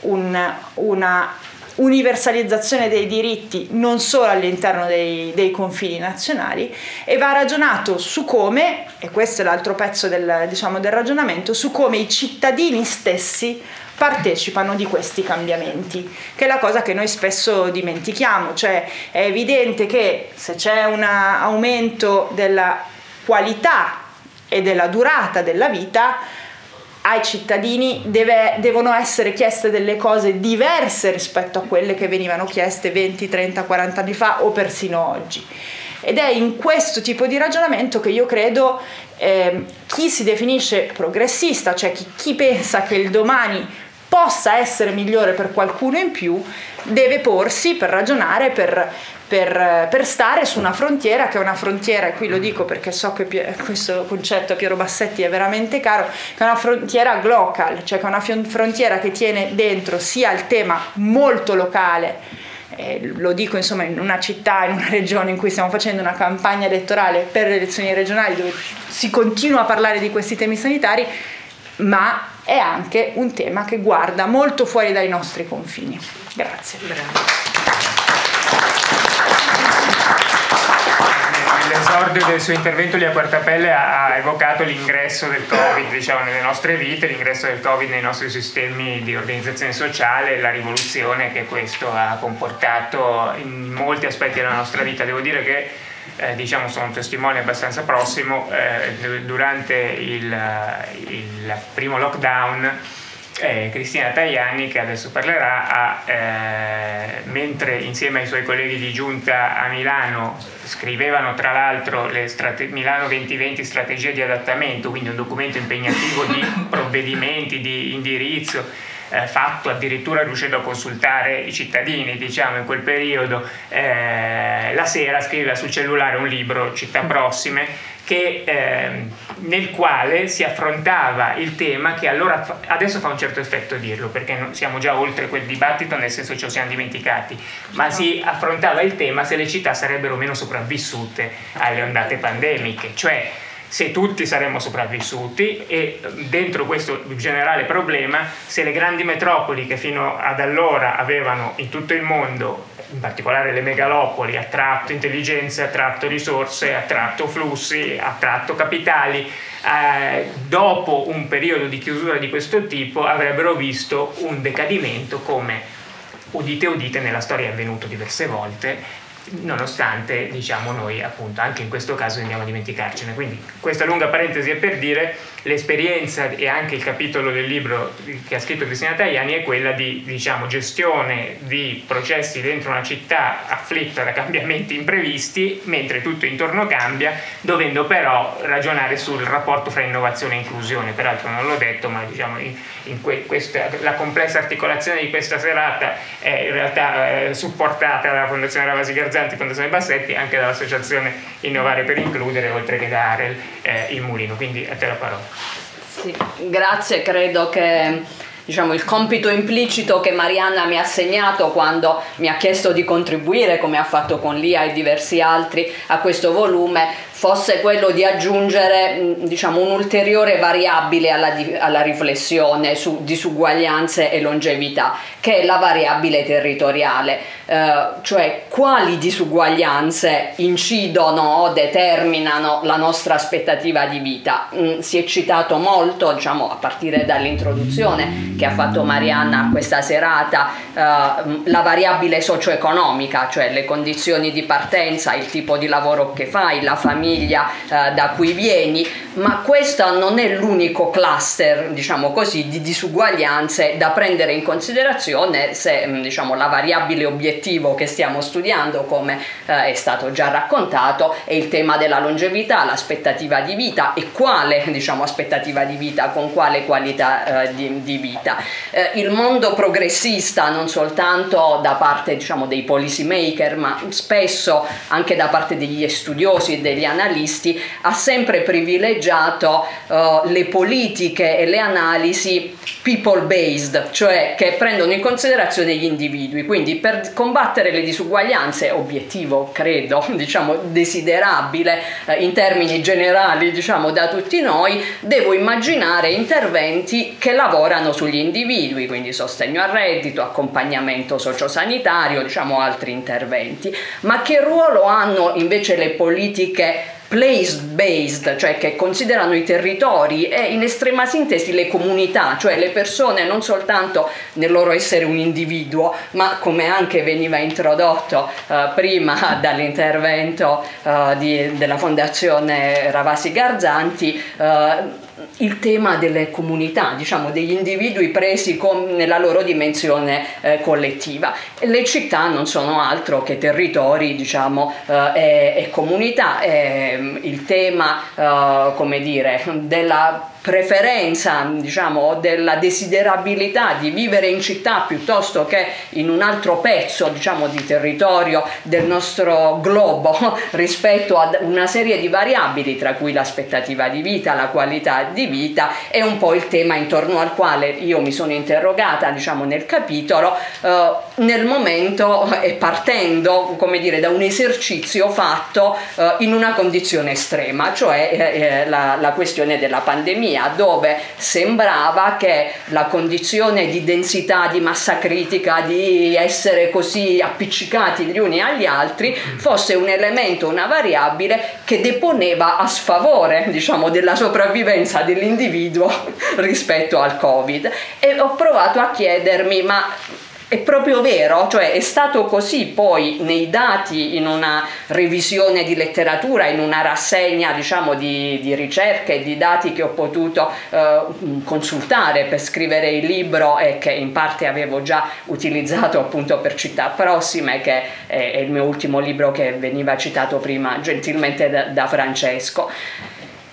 un, una universalizzazione dei diritti non solo all'interno dei, dei, confini nazionali e va ragionato su come, e questo è l'altro pezzo del, diciamo, del ragionamento, su come i cittadini stessi partecipano di questi cambiamenti, che è la cosa che noi spesso dimentichiamo, cioè è evidente che se c'è un aumento della qualità e della durata della vita, ai cittadini deve, devono essere chieste delle cose diverse rispetto a quelle che venivano chieste 20, 30, 40 anni fa o persino oggi. Ed è in questo tipo di ragionamento che io credo eh, chi si definisce progressista, cioè chi, chi pensa che il domani possa essere migliore per qualcuno in più, deve porsi per ragionare, per per, per, stare su una frontiera che è una frontiera, e qui lo dico perché so che questo concetto a Piero Bassetti è veramente caro, che è una frontiera global, cioè che è una frontiera che tiene dentro sia il tema molto locale, eh, lo dico insomma in una città, in una regione in cui stiamo facendo una campagna elettorale per le elezioni regionali dove si continua a parlare di questi temi sanitari, ma è anche un tema che guarda molto fuori dai nostri confini. Grazie. Nell'esordio del suo intervento lì a Quartapelle ha evocato l'ingresso del Covid diciamo, nelle nostre vite, l'ingresso del Covid nei nostri sistemi di organizzazione sociale, la rivoluzione che questo ha comportato in molti aspetti della nostra vita. Devo dire che eh, diciamo, sono un testimone abbastanza prossimo, eh, durante il, il primo lockdown eh, Cristina Tajani, che adesso parlerà, ha, eh, mentre insieme ai suoi colleghi di giunta a Milano scrivevano tra l'altro le strate- Milano 2020 strategie di adattamento, quindi un documento impegnativo di provvedimenti, di indirizzo, eh, fatto addirittura riuscendo a consultare i cittadini, diciamo in quel periodo, eh, la sera scriveva sul cellulare un libro, Città Prossime, che, eh, nel quale si affrontava il tema che allora fa, adesso fa un certo effetto dirlo perché non, siamo già oltre quel dibattito nel senso che ce lo siamo dimenticati ma si affrontava il tema se le città sarebbero meno sopravvissute alle ondate pandemiche cioè se tutti saremmo sopravvissuti e dentro questo generale problema se le grandi metropoli che fino ad allora avevano in tutto il mondo in particolare le megalopoli, attratto intelligenze, attratto risorse, attratto flussi, attratto capitali, eh, dopo un periodo di chiusura di questo tipo avrebbero visto un decadimento come udite udite nella storia è avvenuto diverse volte nonostante diciamo noi appunto anche in questo caso andiamo a dimenticarcene quindi questa lunga parentesi è per dire l'esperienza e anche il capitolo del libro che ha scritto Cristina Tajani è quella di diciamo, gestione di processi dentro una città afflitta da cambiamenti imprevisti, mentre tutto intorno cambia, dovendo però ragionare sul rapporto fra innovazione e inclusione. Peraltro non l'ho detto, ma diciamo, in, in que, questa, la complessa articolazione di questa serata è in realtà eh, supportata dalla Fondazione Ravasi Garzanti, Fondazione Bassetti, anche dall'Associazione Innovare per Includere, oltre che da Arel eh, il Mulino. Quindi a te la parola. Sì, grazie, credo che diciamo, il compito implicito che Marianna mi ha assegnato quando mi ha chiesto di contribuire, come ha fatto con Lia e diversi altri, a questo volume fosse quello di aggiungere diciamo, un'ulteriore variabile alla, alla, riflessione su disuguaglianze e longevità, che è la variabile territoriale, eh, cioè quali disuguaglianze incidono o determinano la nostra aspettativa di vita. Mm, si è citato molto, diciamo, a partire dall'introduzione che ha fatto Marianna a questa serata, eh, la variabile socio-economica, cioè le condizioni di partenza, il tipo di lavoro che fai, la famiglia, famiglia eh, da cui vieni, ma questo non è l'unico cluster, diciamo così, di disuguaglianze da prendere in considerazione se mm, diciamo, la variabile obiettivo che stiamo studiando, come eh, è stato già raccontato, è il tema della longevità, l'aspettativa di vita e quale diciamo, aspettativa di vita, con quale qualità eh, di, di, vita. Eh, il mondo progressista, non soltanto da parte diciamo, dei policy maker, ma spesso anche da parte degli studiosi e degli analisti, analisti, ha sempre privilegiato uh, le politiche e le analisi people based, cioè che prendono in considerazione gli individui. Quindi per combattere le disuguaglianze, obiettivo credo, diciamo desiderabile eh, in termini generali, diciamo da tutti noi, devo immaginare interventi che lavorano sugli individui, quindi sostegno al reddito, accompagnamento sociosanitario, diciamo altri interventi. Ma che ruolo hanno invece le politiche place based, cioè che considerano i territori e in estrema sintesi le comunità, cioè le persone non soltanto nel loro essere un individuo, ma come anche veniva introdotto uh, prima dall'intervento uh, di, della Fondazione Ravasi Garzanti, uh, il tema delle comunità, diciamo degli individui presi con, nella loro dimensione eh, collettiva. Le città non sono altro che territori, diciamo, eh, e, comunità. E, il tema, eh, come dire, della preferenza, diciamo, della desiderabilità di vivere in città piuttosto che in un altro pezzo, diciamo, di territorio del nostro globo rispetto a una serie di variabili, tra cui l'aspettativa di vita, la qualità di vita, è un po' il tema intorno al quale io mi sono interrogata, diciamo, nel capitolo, eh, nel momento e partendo, come dire, da un esercizio fatto eh, in una condizione estrema, cioè eh, la, la questione della pandemia pandemia dove sembrava che la condizione di densità, di massa critica, di essere così appiccicati gli uni agli altri fosse un elemento, una variabile che deponeva a sfavore diciamo, della sopravvivenza dell'individuo rispetto al Covid. E ho provato a chiedermi ma è proprio vero, cioè è stato così poi nei dati in una revisione di letteratura, in una rassegna diciamo di, di ricerche, di dati che ho potuto eh, consultare per scrivere il libro e che in parte avevo già utilizzato appunto per città prossime, che è, è il mio ultimo libro che veniva citato prima gentilmente da, da Francesco.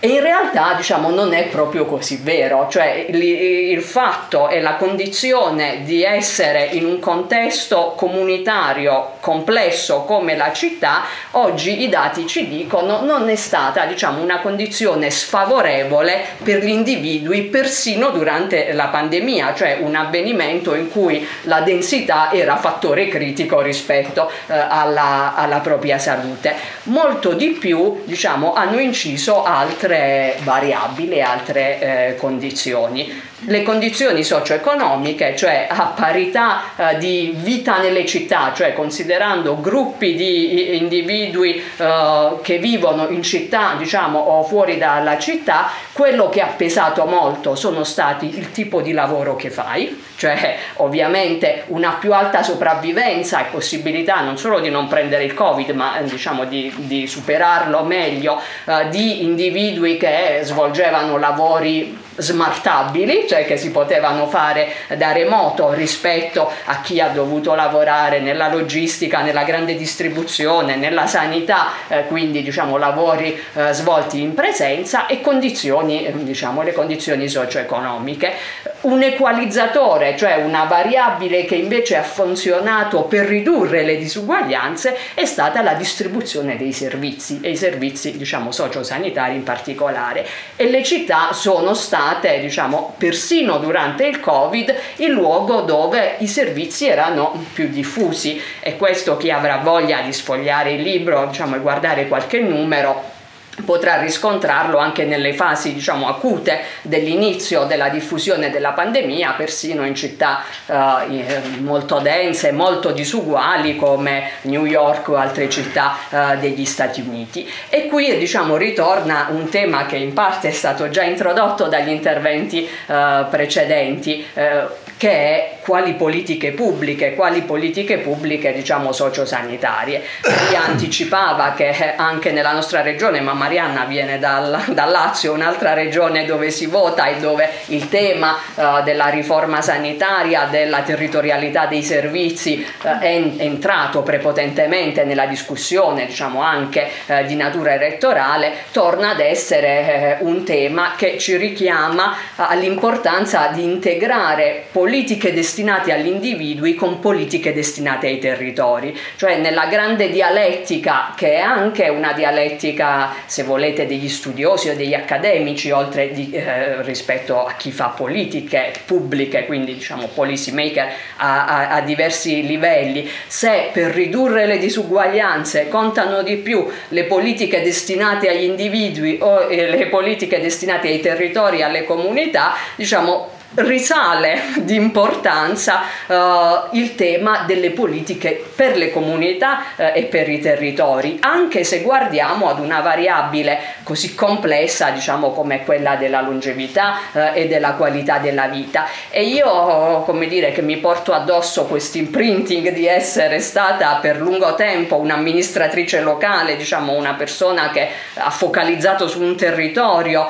E in realtà diciamo non è proprio così vero, cioè il, il, fatto e la condizione di essere in un contesto comunitario complesso come la città, oggi i dati ci dicono non è stata diciamo una condizione sfavorevole per gli individui persino durante la pandemia, cioè un avvenimento in cui la densità era fattore critico rispetto eh, alla, alla propria salute. Molto di più diciamo hanno inciso altre altre variabili, altre eh, condizioni. Le condizioni socio-economiche, cioè a parità eh, di vita nelle città, cioè considerando gruppi di individui eh, che vivono in città, diciamo, o fuori dalla città, quello che ha pesato molto sono stati il tipo di lavoro che fai, cioè ovviamente una più alta sopravvivenza e possibilità non solo di non prendere il Covid, ma eh, diciamo di, di superarlo meglio, eh, di individui che svolgevano lavori smartabili, cioè che si potevano fare da remoto rispetto a chi ha dovuto lavorare nella logistica, nella grande distribuzione, nella sanità, eh, quindi diciamo lavori eh, svolti in presenza e condizioni, eh, diciamo le condizioni socio-economiche. Un equalizzatore, cioè una variabile che invece ha funzionato per ridurre le disuguaglianze è stata la distribuzione dei servizi e i servizi diciamo sociosanitari in particolare. E le città sono state diciamo, persino durante il Covid, il luogo dove i servizi erano più diffusi. E questo chi avrà voglia di sfogliare il libro, diciamo, e guardare qualche numero potrà riscontrarlo anche nelle fasi diciamo, acute dell'inizio della diffusione della pandemia, persino in città eh, molto dense, molto disuguali come New York o altre città eh, degli Stati Uniti. E qui diciamo, ritorna un tema che in parte è stato già introdotto dagli interventi eh, precedenti eh, che è quali politiche pubbliche, quali politiche pubbliche diciamo sociosanitarie. Maria anticipava che anche nella nostra regione, ma Marianna viene dal, dal Lazio, un'altra regione dove si vota e dove il tema uh, della riforma sanitaria, della territorialità dei servizi uh, è, entrato prepotentemente nella discussione, diciamo anche uh, di natura elettorale, torna ad essere un tema che ci richiama all'importanza di integrare politiche destinate destinati agli individui con politiche destinate ai territori, cioè nella grande dialettica che è anche una dialettica, se volete, degli studiosi o degli accademici, oltre di, eh, rispetto a chi fa politiche pubbliche, quindi diciamo policy maker a, a, a diversi livelli, se per ridurre le disuguaglianze contano di più le politiche destinate agli individui o eh, le politiche destinate ai territori, alle comunità, diciamo risale di importanza uh, il tema delle politiche per le comunità uh, e per i territori, anche se guardiamo ad una variabile così complessa diciamo come quella della longevità uh, e della qualità della vita. E io, come dire, che mi porto addosso questo imprinting di essere stata per lungo tempo un'amministratrice locale, diciamo una persona che ha focalizzato su un territorio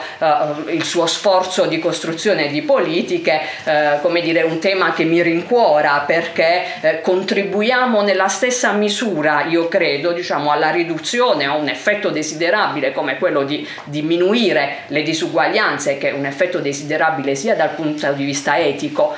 il suo sforzo di costruzione di politica, politiche, eh, come dire, un tema che mi rincuora perché eh, contribuiamo nella stessa misura, io credo, diciamo, alla riduzione a un effetto desiderabile come quello di diminuire le disuguaglianze, che è un effetto desiderabile sia dal punto di vista etico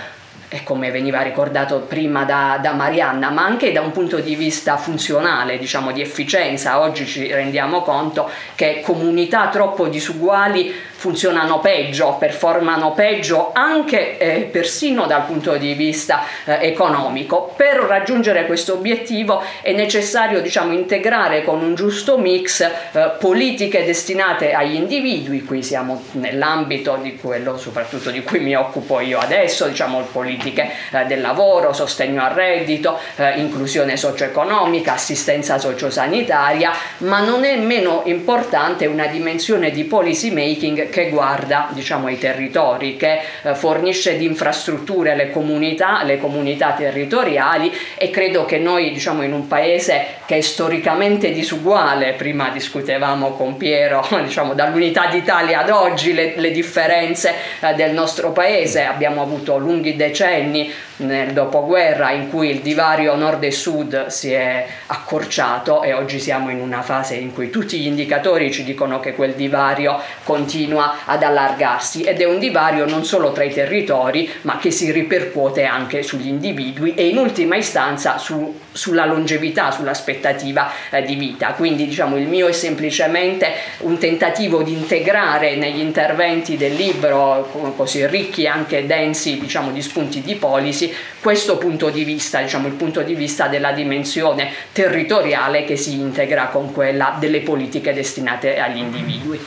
e come veniva ricordato prima da, da, Marianna, ma anche da un punto di vista funzionale, diciamo di efficienza. Oggi ci rendiamo conto che comunità troppo disuguali funzionano peggio, performano peggio anche eh, persino dal punto di vista eh, economico. Per raggiungere questo obiettivo è necessario diciamo, integrare con un giusto mix eh, politiche destinate agli individui, qui siamo nell'ambito di quello soprattutto di cui mi occupo io adesso, diciamo politiche eh, del lavoro, sostegno al reddito, eh, inclusione socio-economica, assistenza sociosanitaria, ma non è meno importante una dimensione di policy making che guarda diciamo, ai territori, che eh, fornisce di infrastrutture alle comunità, alle comunità territoriali e credo che noi diciamo, in un paese che è storicamente disuguale, prima discutevamo con Piero diciamo, dall'unità d'Italia ad oggi le, le differenze eh, del nostro paese, abbiamo avuto lunghi decenni nel dopoguerra in cui il divario nord e sud si è accorciato e oggi siamo in una fase in cui tutti gli indicatori ci dicono che quel divario continua ad allargarsi ed è un divario non solo tra i territori ma che si ripercuote anche sugli individui e in ultima istanza su, sulla longevità, sull'aspettativa eh, di vita. Quindi diciamo il mio è semplicemente un tentativo di integrare negli interventi del libro così ricchi e anche densi diciamo, di spunti di policy questo punto di vista, diciamo il punto di vista della dimensione territoriale che si integra con quella delle politiche destinate agli individui.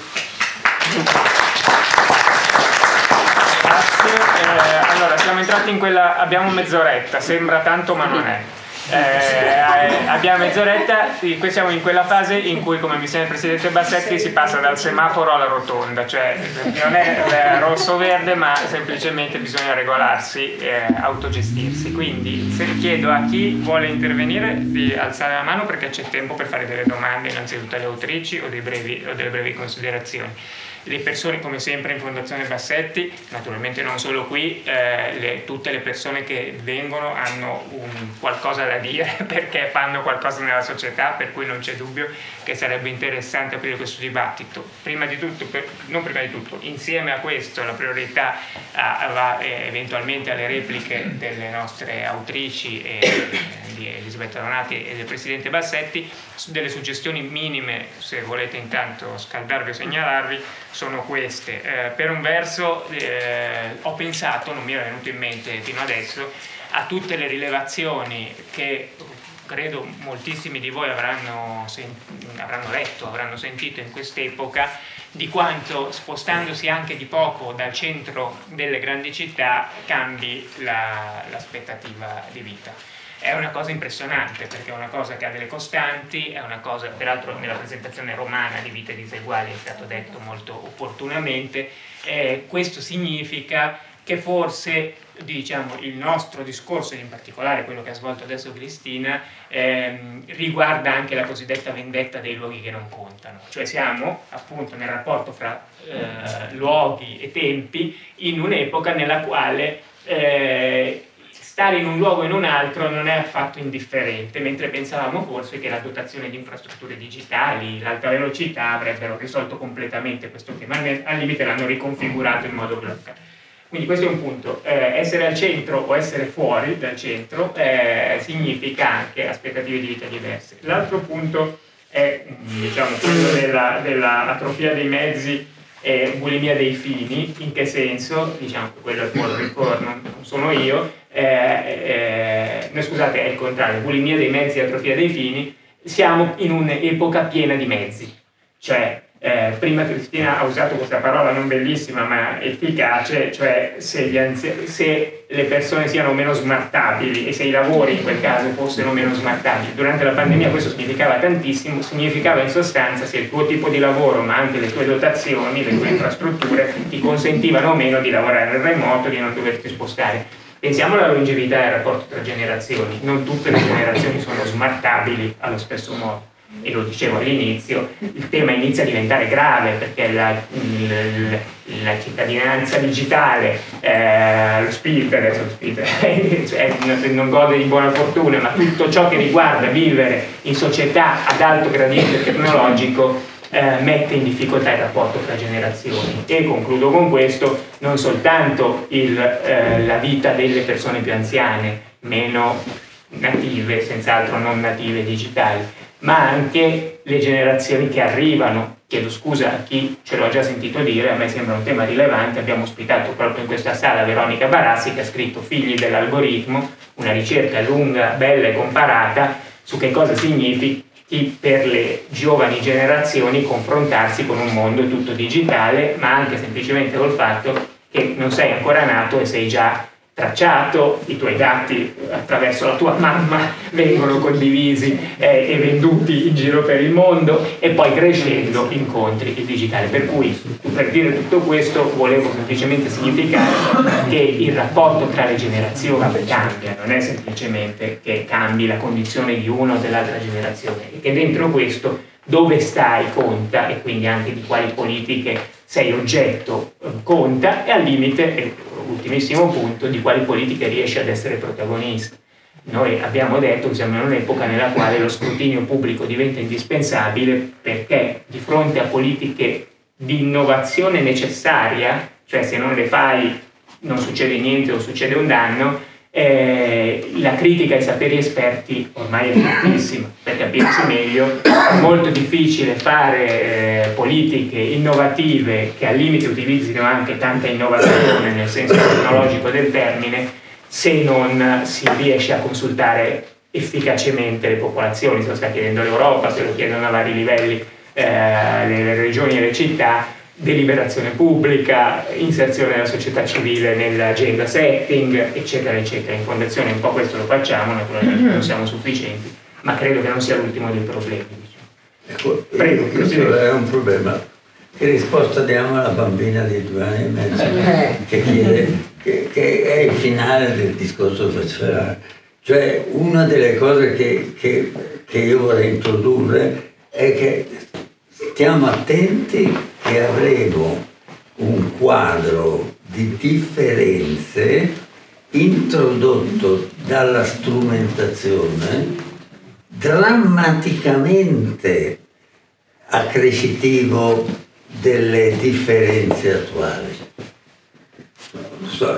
Grazie. Eh, allora, siamo entrati in quella. abbiamo mezz'oretta, sembra tanto ma non è. Eh, eh, abbiamo mezz'oretta, qui siamo in quella fase in cui, come mi sembra il Presidente Bassetti, si passa dal semaforo alla rotonda, cioè non è rosso-verde ma semplicemente bisogna regolarsi, eh, autogestirsi. Quindi se chiedo a chi vuole intervenire di alzare la mano perché c'è tempo per fare delle domande innanzitutto alle autrici o, brevi, o delle brevi considerazioni le persone come sempre in Fondazione Bassetti, naturalmente non solo qui, eh, le, tutte le persone che vengono hanno un, qualcosa da dire perché fanno qualcosa nella società, per cui non c'è dubbio che sarebbe interessante aprire questo dibattito. Prima di tutto, per, non prima di tutto, insieme a questo la priorità a, va eh, eventualmente alle repliche delle nostre autrici e, di Elisabetta Donati e del Presidente Bassetti, delle suggestioni minime, se volete intanto scaldarvi o segnalarvi, sono queste. Eh, per un verso eh, ho pensato, non mi era venuto in mente fino adesso, a tutte le rilevazioni che credo moltissimi di voi avranno, avranno letto, avranno sentito in quest'epoca, di quanto spostandosi anche di poco dal centro delle grandi città cambi la, l'aspettativa di vita è una cosa impressionante perché è una cosa che ha delle costanti, è una cosa, peraltro nella presentazione romana di vite diseguali è stato detto molto opportunamente, eh, questo significa che forse diciamo, il nostro discorso, in particolare quello che ha svolto adesso Cristina, ehm, riguarda anche la cosiddetta vendetta dei luoghi che non contano, cioè siamo appunto nel rapporto fra eh, luoghi e tempi in un'epoca nella quale eh, stare in un luogo e in un altro non è affatto indifferente, mentre pensavamo forse che la dotazione di infrastrutture digitali, l'alta velocità avrebbero risolto completamente questo tema, al limite l'hanno riconfigurato in modo bloccante. quindi questo è un punto. Eh, essere al centro o essere fuori dal centro eh, significa anche aspettative di vita diverse. L'altro punto è diciamo, quello della, dell'atrofia dei mezzi e bulimia dei fini. In che senso? Diciamo che quello è Paul Ricord, non, non sono io. Eh, eh, no, scusate, è il contrario, bulimia dei mezzi e atrofia dei fini. Siamo in un'epoca piena di mezzi, cioè eh, prima Cristina ha usato questa parola non bellissima ma efficace, cioè se, anzi- se, le persone siano meno smartabili e se i lavori in quel caso fossero meno smartabili. Durante la pandemia questo significava tantissimo, significava in sostanza se il tuo tipo di lavoro ma anche le tue dotazioni, le tue infrastrutture ti consentivano o meno di lavorare in remoto, di non doverti spostare. Pensiamo alla longevità e al rapporto tra generazioni, non tutte le generazioni sono smartabili allo stesso modo. E lo dicevo all'inizio, il tema inizia a diventare grave perché la, la, la cittadinanza digitale, eh, lo speed, adesso lo speed cioè, non gode di buona fortuna, ma tutto ciò che riguarda vivere in società ad alto gradiente tecnologico eh, mette in difficoltà il rapporto tra generazioni e concludo con questo, non soltanto il, eh, la vita delle persone più anziane, meno native, senz'altro non native digitali, ma anche le generazioni che arrivano. Chiedo scusa a chi ce l'ho già sentito dire, a me sembra un tema rilevante. Abbiamo ospitato proprio in questa sala Veronica Barassi che ha scritto Figli dell'algoritmo, una ricerca lunga, bella e comparata su che cosa significhi per le giovani generazioni confrontarsi con un mondo tutto digitale, ma anche semplicemente col fatto che non sei ancora nato e sei già tracciato, i tuoi dati attraverso la tua mamma vengono condivisi eh, e venduti in giro per il mondo e poi crescendo incontri il digitale. Per cui per dire tutto questo volevo semplicemente significare che il rapporto tra le generazioni cambia, non è semplicemente che cambi la condizione di una o dell'altra generazione, e che dentro questo dove stai conta e quindi anche di quali politiche sei oggetto eh, conta e al limite ultimissimo punto, di quali politiche riesce ad essere protagonista. Noi abbiamo detto che siamo in un'epoca nella quale lo scrutinio pubblico diventa indispensabile perché di fronte a politiche di innovazione necessaria, cioè se non le fai non succede niente o succede un danno, eh, la critica ai saperi esperti ormai è fortissima, per capirci meglio è molto difficile fare eh, politiche innovative che al limite utilizzino anche tanta innovazione nel senso tecnologico del termine se non si riesce a consultare efficacemente le popolazioni, se lo sta chiedendo l'Europa, se lo chiedono a vari livelli eh, le regioni e le città, deliberazione pubblica, inserzione della società civile nell'agenda setting, eccetera, eccetera. In fondazione un po' questo lo facciamo, naturalmente non siamo sufficienti, ma credo che non sia l'ultimo dei problemi. Diciamo. Ecco, Prego, questo è un problema. Che risposta diamo alla bambina di due anni e mezzo eh. che chiede, che, che è il finale del discorso sessuale? Cioè, una delle cose che, che, che io vorrei introdurre è che stiamo attenti che avremo un quadro di differenze introdotto dalla strumentazione drammaticamente accrescitivo delle differenze attuali.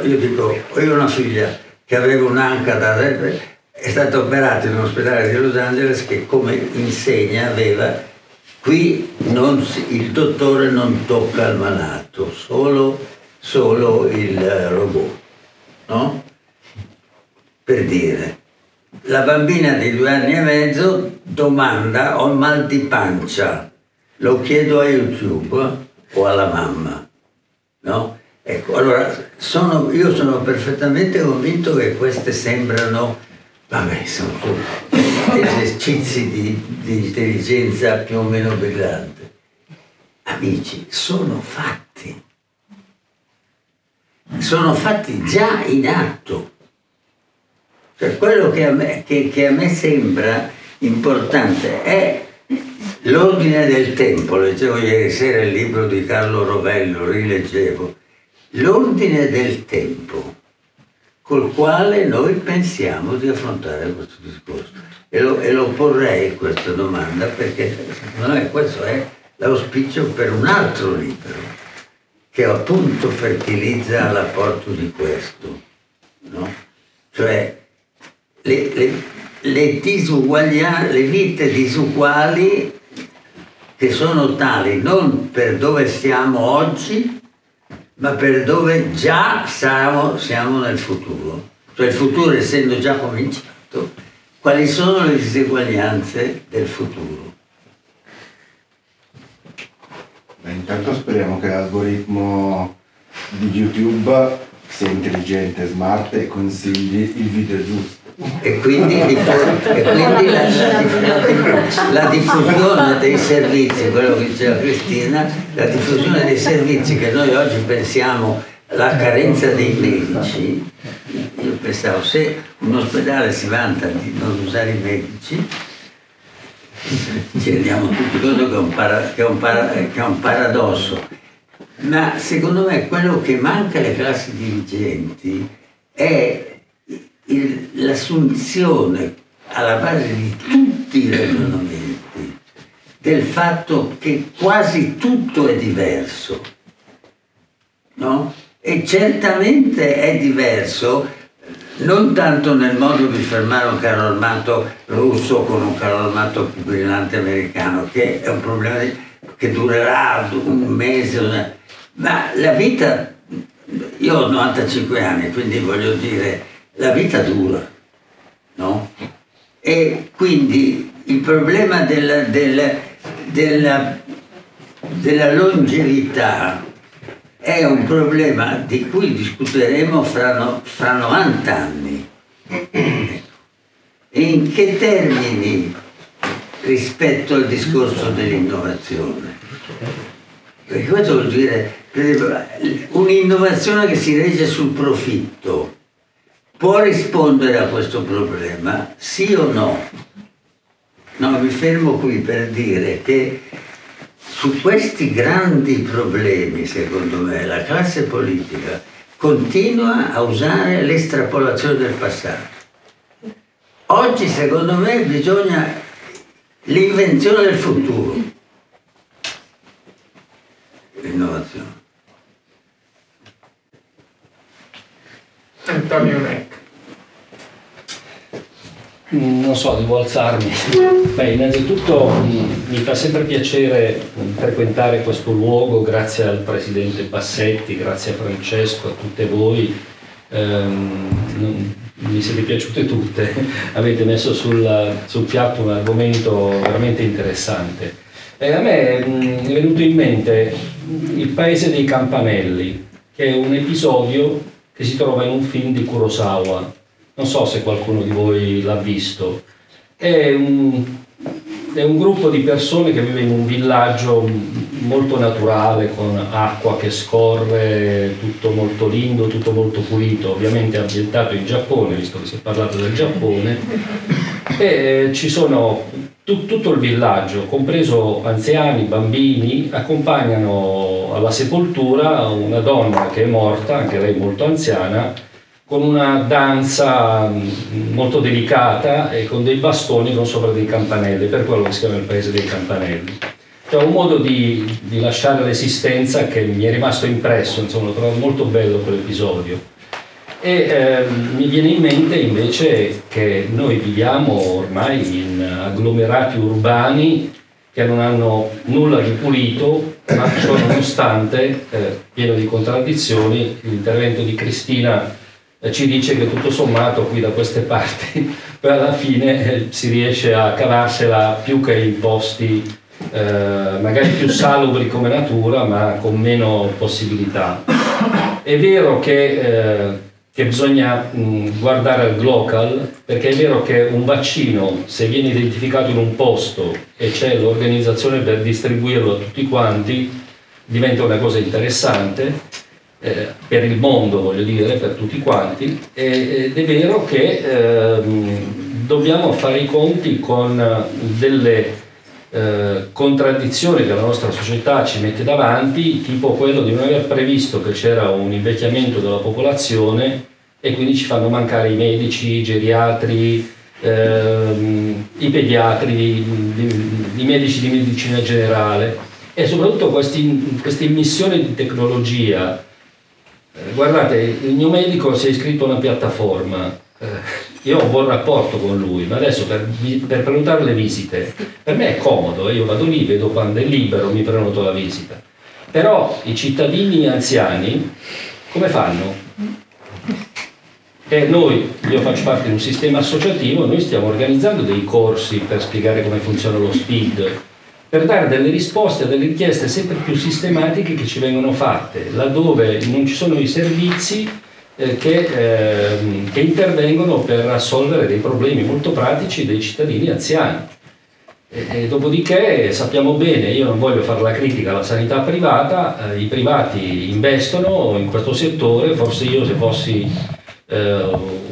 io dico, io ho una figlia che aveva un'anca da è stata operata in un ospedale di Los Angeles che come insegna aveva Qui si, il dottore non tocca il malato, solo, solo il robot, no? Per dire, la bambina di due anni e mezzo domanda ho mal di pancia, lo chiedo a YouTube o alla mamma, no? Ecco, allora sono, io sono perfettamente convinto che queste sembrano, vabbè, sono esercizi di, di intelligenza più o meno brillante. Amici, sono fatti. Sono fatti già in atto. Cioè, quello che a, me, che, che a me sembra importante è l'ordine del tempo. Leggevo ieri sera il libro di Carlo Rovello, rileggevo. L'ordine del tempo col quale noi pensiamo di affrontare questo discorso. E lo, e lo porrei questa domanda perché secondo me questo è l'auspicio per un altro libro che appunto fertilizza l'apporto di questo, no? Cioè le, le, le, le vite disuguali che sono tali non per dove siamo oggi, ma per dove già siamo, siamo nel futuro. Cioè il futuro essendo già cominciato, quali sono le diseguaglianze del futuro? Beh, intanto speriamo che l'algoritmo di YouTube sia intelligente, smart e consigli il video giusto e quindi, e quindi la, la, la, diffusione dei servizi, quello che diceva Cristina, la diffusione dei servizi che noi oggi pensiamo la carenza dei medici, io pensavo se un ospedale si vanta di non usare i medici, ci rendiamo tutti conto che è un, para, che è un, para, che è un paradosso, ma secondo me quello che manca alle classi dirigenti è il, l'assunzione alla base di tutti i ragionamenti del fatto che quasi tutto è diverso, no? E certamente è diverso non tanto nel modo di fermare un carro armato russo con un carro armato più brillante americano, che è un problema che durerà un mese, ma la vita, io ho 95 anni, quindi voglio dire, la vita dura, no? E quindi il problema della, della, della, della longevità è un problema di cui discuteremo fra, no, fra 90 anni. In che termini rispetto al discorso dell'innovazione? Perché questo vuol dire, un'innovazione che si regge sul profitto, può rispondere a questo problema? Sì o no? No, mi fermo qui per dire che su questi grandi problemi, secondo me, la classe politica continua a usare l'estrapolazione del passato. Oggi, secondo me, bisogna l'invenzione del futuro, l'innovazione. Antonio Neck. Mm, non so, devo alzarmi. Beh, innanzitutto mm, mi fa sempre piacere mm, frequentare questo luogo grazie al Presidente Bassetti, grazie a Francesco, a tutte voi. Um, mi siete piaciute tutte, avete messo sul, sul piatto un argomento veramente interessante. E a me è venuto in mente il paese dei campanelli, che è un episodio che si trova in un film di Kurosawa. Non so se qualcuno di voi l'ha visto. È un, è un gruppo di persone che vive in un villaggio molto naturale, con acqua che scorre, tutto molto lindo, tutto molto pulito, ovviamente ambientato in Giappone, visto che si è parlato del Giappone, e ci sono tutto il villaggio, compreso anziani, bambini, accompagnano alla sepoltura una donna che è morta, anche lei molto anziana, con una danza mm, molto delicata e con dei bastoni con sopra dei campanelli, per quello che si chiama il paese dei campanelli. È un modo di, di lasciare l'esistenza che mi è rimasto impresso, insomma, l'ho trovato molto bello quell'episodio. E eh, mi viene in mente invece che noi viviamo ormai in agglomerati urbani che non hanno nulla di pulito, ma ciò nonostante, eh, pieno di contraddizioni, l'intervento di Cristina ci dice che tutto sommato qui da queste parti alla fine eh, si riesce a cavarsela più che in posti eh, magari più salubri come natura, ma con meno possibilità. È vero che eh, che bisogna mh, guardare al glocal, perché è vero che un vaccino, se viene identificato in un posto e c'è l'organizzazione per distribuirlo a tutti quanti, diventa una cosa interessante eh, per il mondo, voglio dire, per tutti quanti, ed è vero che eh, dobbiamo fare i conti con delle eh, contraddizioni che la nostra società ci mette davanti, tipo quello di non aver previsto che c'era un invecchiamento della popolazione e quindi ci fanno mancare i medici, i geriatri, ehm, i pediatri, i, i medici di medicina generale. e soprattutto questi, questa immissione di tecnologia. Eh, guardate, il mio medico si è iscritto a una piattaforma, eh, io ho un buon rapporto con lui, ma adesso per, per prenotare le visite, per me è comodo, io vado lì, vedo quando è libero, mi prenoto la visita. Però i cittadini anziani come fanno? E noi, io faccio parte di un sistema associativo, noi stiamo organizzando dei corsi per spiegare come funziona lo SPID, per dare delle risposte a delle richieste sempre più sistematiche che ci vengono fatte, laddove non ci sono i servizi eh, che, eh, che intervengono per assolvere dei problemi molto pratici dei cittadini anziani. E, e dopodiché sappiamo bene, io non voglio fare la critica alla sanità privata, eh, i privati investono in questo settore, forse io se fossi eh,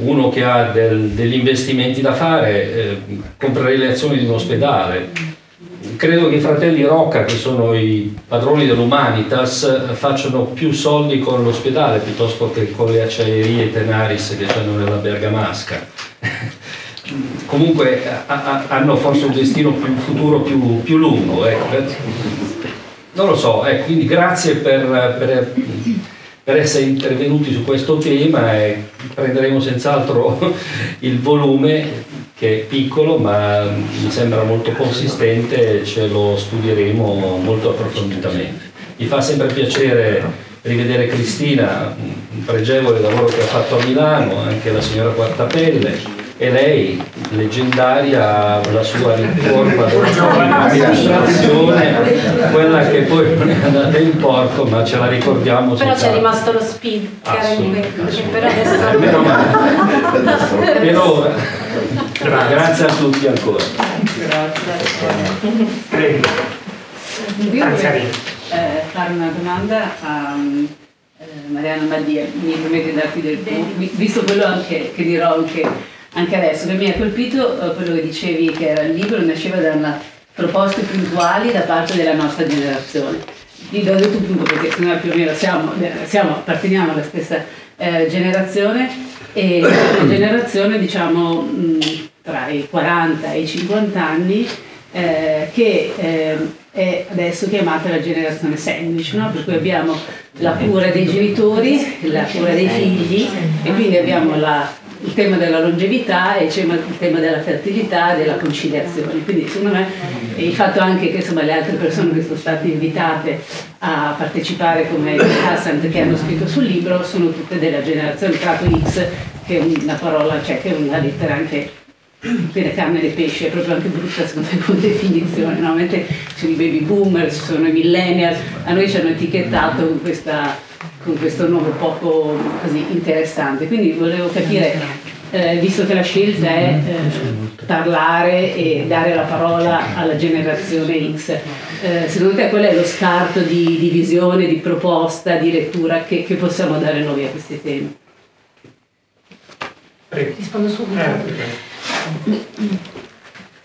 uno che ha del, degli investimenti da fare eh, comprerei le azioni di un ospedale credo che i fratelli Rocca, che sono i padroni dell'Humanitas, facciano più soldi con l'ospedale piuttosto che con le acciaierie Tenaris che hanno nella Bergamasca. Comunque a, a, hanno forse un destino più un futuro più, più lungo. Ecco. Non lo so, ecco, quindi grazie per, per, per essere intervenuti su questo tema e prenderemo senz'altro il volume che è piccolo ma mi sembra molto consistente e ce lo studieremo molto approfonditamente. Mi fa sempre piacere rivedere Cristina, un pregevole lavoro che ha fatto a Milano, anche la signora Quartapelle e lei, leggendaria, la sua riforma dell'amministrazione, quella che poi è andata in porco, ma ce la ricordiamo. Però c'è rimasto lo speed, che era in però adesso... Per ora. Grazie a tutti ancora. Grazie. Prego. Io vorrei eh, fare una domanda a eh, Mariana Maldia, mi permette di darti del tu, visto quello anche, che dirò anche, anche adesso, che mi ha colpito eh, quello che dicevi che era il libro, nasceva da proposte puntuali da parte della nostra generazione. Ti do detto punto perché noi più o meno siamo, siamo apparteniamo alla stessa eh, generazione e una generazione diciamo mh, tra i 40 e i 50 anni eh, che eh, è adesso chiamata la generazione sandwich, no? per cui abbiamo la cura dei genitori, la cura dei figli e quindi abbiamo la, il tema della longevità e il tema della fertilità e della conciliazione. Quindi secondo me il fatto anche che insomma, le altre persone che sono state invitate a partecipare come Hassan che hanno scritto sul libro sono tutte della generazione trato X, che è una parola, cioè che è una lettera anche per carne e pesce, è proprio anche brutta secondo me come definizione, normalmente ci sono i baby boomer, ci sono i millennial, a noi ci hanno etichettato con, questa, con questo nome poco così interessante, quindi volevo capire, eh, visto che la scelta è eh, parlare e dare la parola alla generazione X, eh, secondo te qual è lo scarto di, di, visione, di proposta, di lettura che, che possiamo dare noi a questi temi? Rispondo subito.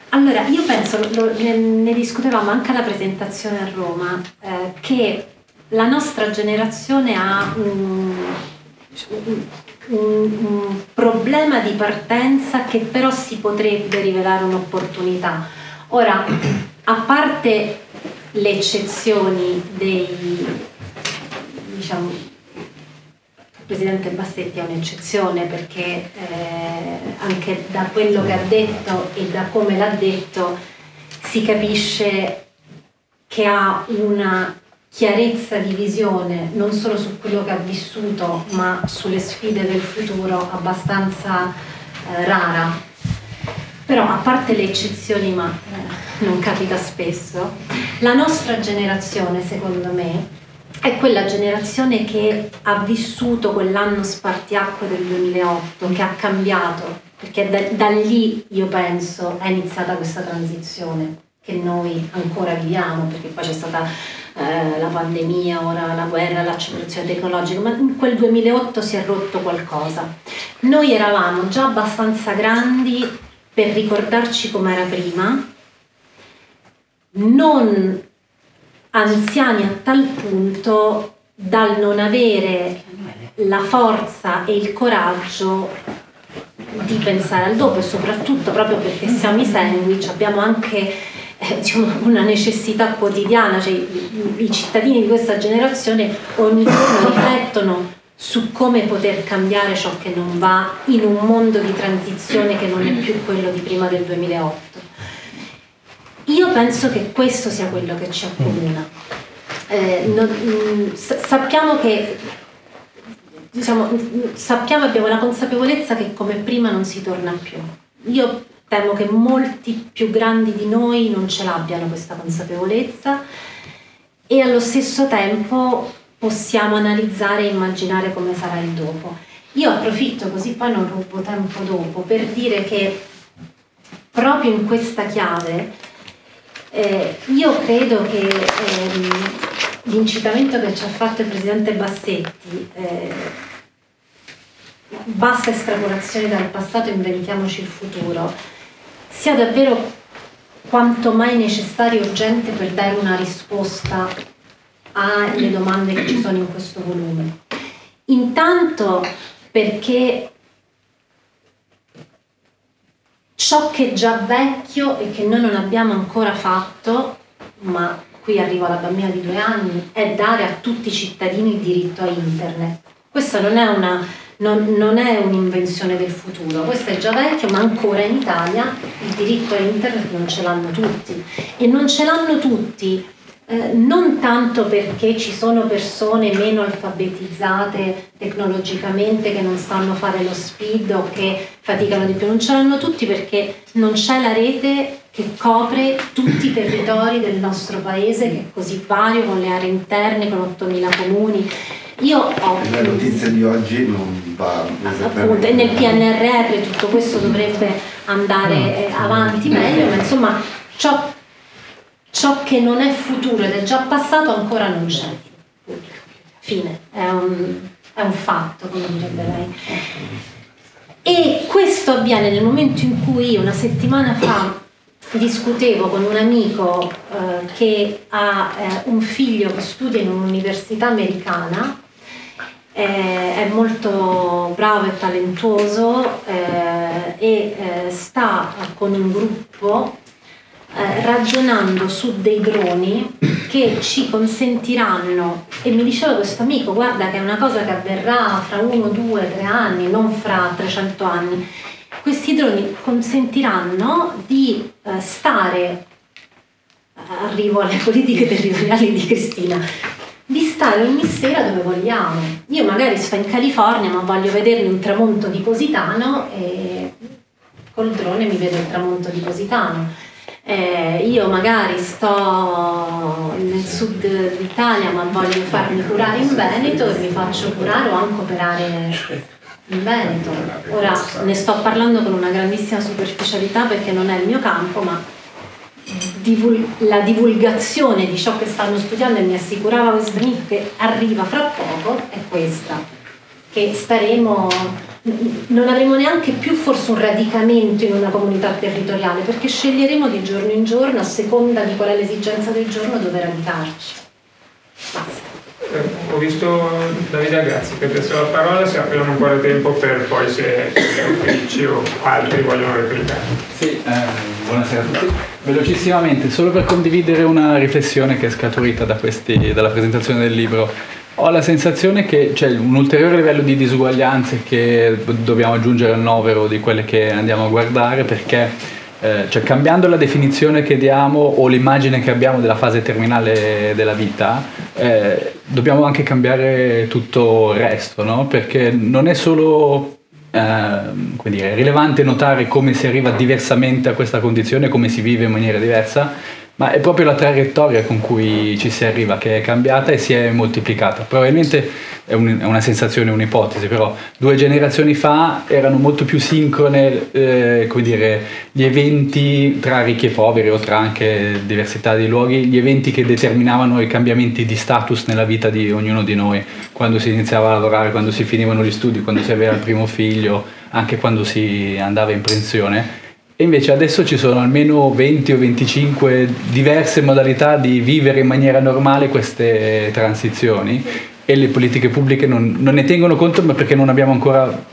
Allora, io penso, lo, ne, ne, discutevamo anche alla presentazione a Roma, eh, che la nostra generazione ha un, un, un, problema di partenza che però si potrebbe rivelare un'opportunità. Ora, a parte le eccezioni dei, diciamo, Presidente Bassetti è un'eccezione perché eh, anche da quello che ha detto e da come l'ha detto si capisce che ha una chiarezza di visione non solo su quello che ha vissuto ma sulle sfide del futuro abbastanza eh, rara. Però a parte le eccezioni, ma eh, non capita spesso, la nostra generazione secondo me è quella generazione che ha vissuto quell'anno spartiacque del 2008, che ha cambiato, perché da, da lì io penso è iniziata questa transizione che noi ancora viviamo, perché poi c'è stata eh, la pandemia, ora la guerra, l'accelerazione tecnologica, ma in quel 2008 si è rotto qualcosa. Noi eravamo già abbastanza grandi per ricordarci com'era prima, non anziani a tal punto dal non avere la forza e il coraggio di pensare al dopo e soprattutto proprio perché siamo i sandwich abbiamo anche eh, diciamo, una necessità quotidiana, cioè i cittadini di questa generazione ogni giorno riflettono su come poter cambiare ciò che non va in un mondo di transizione che non è più quello di prima del 2008. Io penso che questo sia quello che ci accomuna. Eh, non, mh, sappiamo che diciamo, sappiamo abbiamo la consapevolezza che come prima non si torna più. Io temo che molti più grandi di noi non ce l'abbiano questa consapevolezza e allo stesso tempo possiamo analizzare e immaginare come sarà il dopo. Io approfitto così poi non rubo tempo dopo per dire che proprio in questa chiave eh, io credo che ehm, l'incitamento che ci ha fatto il Presidente Bassetti, eh, bassa estrapolazione dal passato, inventiamoci il futuro, sia davvero quanto mai necessario e urgente per dare una risposta alle domande che ci sono in questo volume. Intanto perché ciò che è già vecchio e che noi non abbiamo ancora fatto, ma qui arriva la bambina di due anni, è dare a tutti i cittadini il diritto a internet. Questa non è, una, non, non è un'invenzione del futuro, questo è già vecchio, ma ancora in Italia il diritto a internet non ce l'hanno tutti. E non ce l'hanno tutti eh, non tanto perché ci sono persone meno alfabetizzate tecnologicamente che non sanno fare lo speed o che faticano di più, non ce l'hanno tutti perché non c'è la rete che copre tutti i territori del nostro paese che è così vario con le aree interne, con 8.000 comuni. Io ho... La notizia di oggi non va appunto, e nel PNRR tutto questo dovrebbe andare eh, avanti meglio, ma insomma ciò ciò che non è futuro ed è già passato ancora non c'è. Fine, è un, è un fatto, come direbbe lei. E questo avviene nel momento in cui una settimana fa discutevo con un amico eh, che ha eh, un figlio che studia in un'università americana, eh, è molto bravo e talentuoso eh, e eh, sta con un gruppo eh, ragionando su dei droni che ci consentiranno, e mi diceva questo amico, guarda che è una cosa che avverrà fra uno, due, tre anni, non fra 300 anni, questi droni consentiranno di eh, stare, arrivo alle politiche territoriali di Cristina, di stare ogni sera dove vogliamo. Io magari sto in California ma voglio vedermi un tramonto di Positano e col drone mi vedo il tramonto di Positano eh, io magari sto nel sud d'Italia ma voglio farmi curare in Veneto e mi faccio curare o anche operare in Veneto. Ora ne sto parlando con una grandissima superficialità perché non è il mio campo, ma divul- la divulgazione di ciò che stanno studiando e mi assicurava amico che arriva fra poco è questa, che staremo non avremo neanche più forse un radicamento in una comunità territoriale perché sceglieremo di giorno in giorno a seconda di qual è l'esigenza del giorno dove radicarci. Basta. Eh, ho visto Davide Agazzi che adesso la parola, se po' di tempo per poi se autrici o altri vogliono replicare. Sì, eh, buonasera a tutti. Velocissimamente, solo per condividere una riflessione che è scaturita da questi, dalla presentazione del libro ho la sensazione che c'è un ulteriore livello di disuguaglianze che dobbiamo aggiungere al novero di quelle che andiamo a guardare perché eh, cioè, cambiando la definizione che diamo o l'immagine che abbiamo della fase terminale della vita, eh, dobbiamo anche cambiare tutto il resto, no? perché non è solo eh, dire, rilevante notare come si arriva diversamente a questa condizione, come si vive in maniera diversa, ma è proprio la traiettoria con cui ci si arriva che è cambiata e si è moltiplicata. Probabilmente è, un, è una sensazione, un'ipotesi, però due generazioni fa erano molto più sincrone eh, come dire, gli eventi tra ricchi e poveri o tra anche diversità di luoghi, gli eventi che determinavano i cambiamenti di status nella vita di ognuno di noi, quando si iniziava a lavorare, quando si finivano gli studi, quando si aveva il primo figlio, anche quando si andava in pensione e invece adesso ci sono almeno 20 o 25 diverse modalità di vivere in maniera normale queste transizioni e le politiche pubbliche non, non, ne tengono conto perché non abbiamo ancora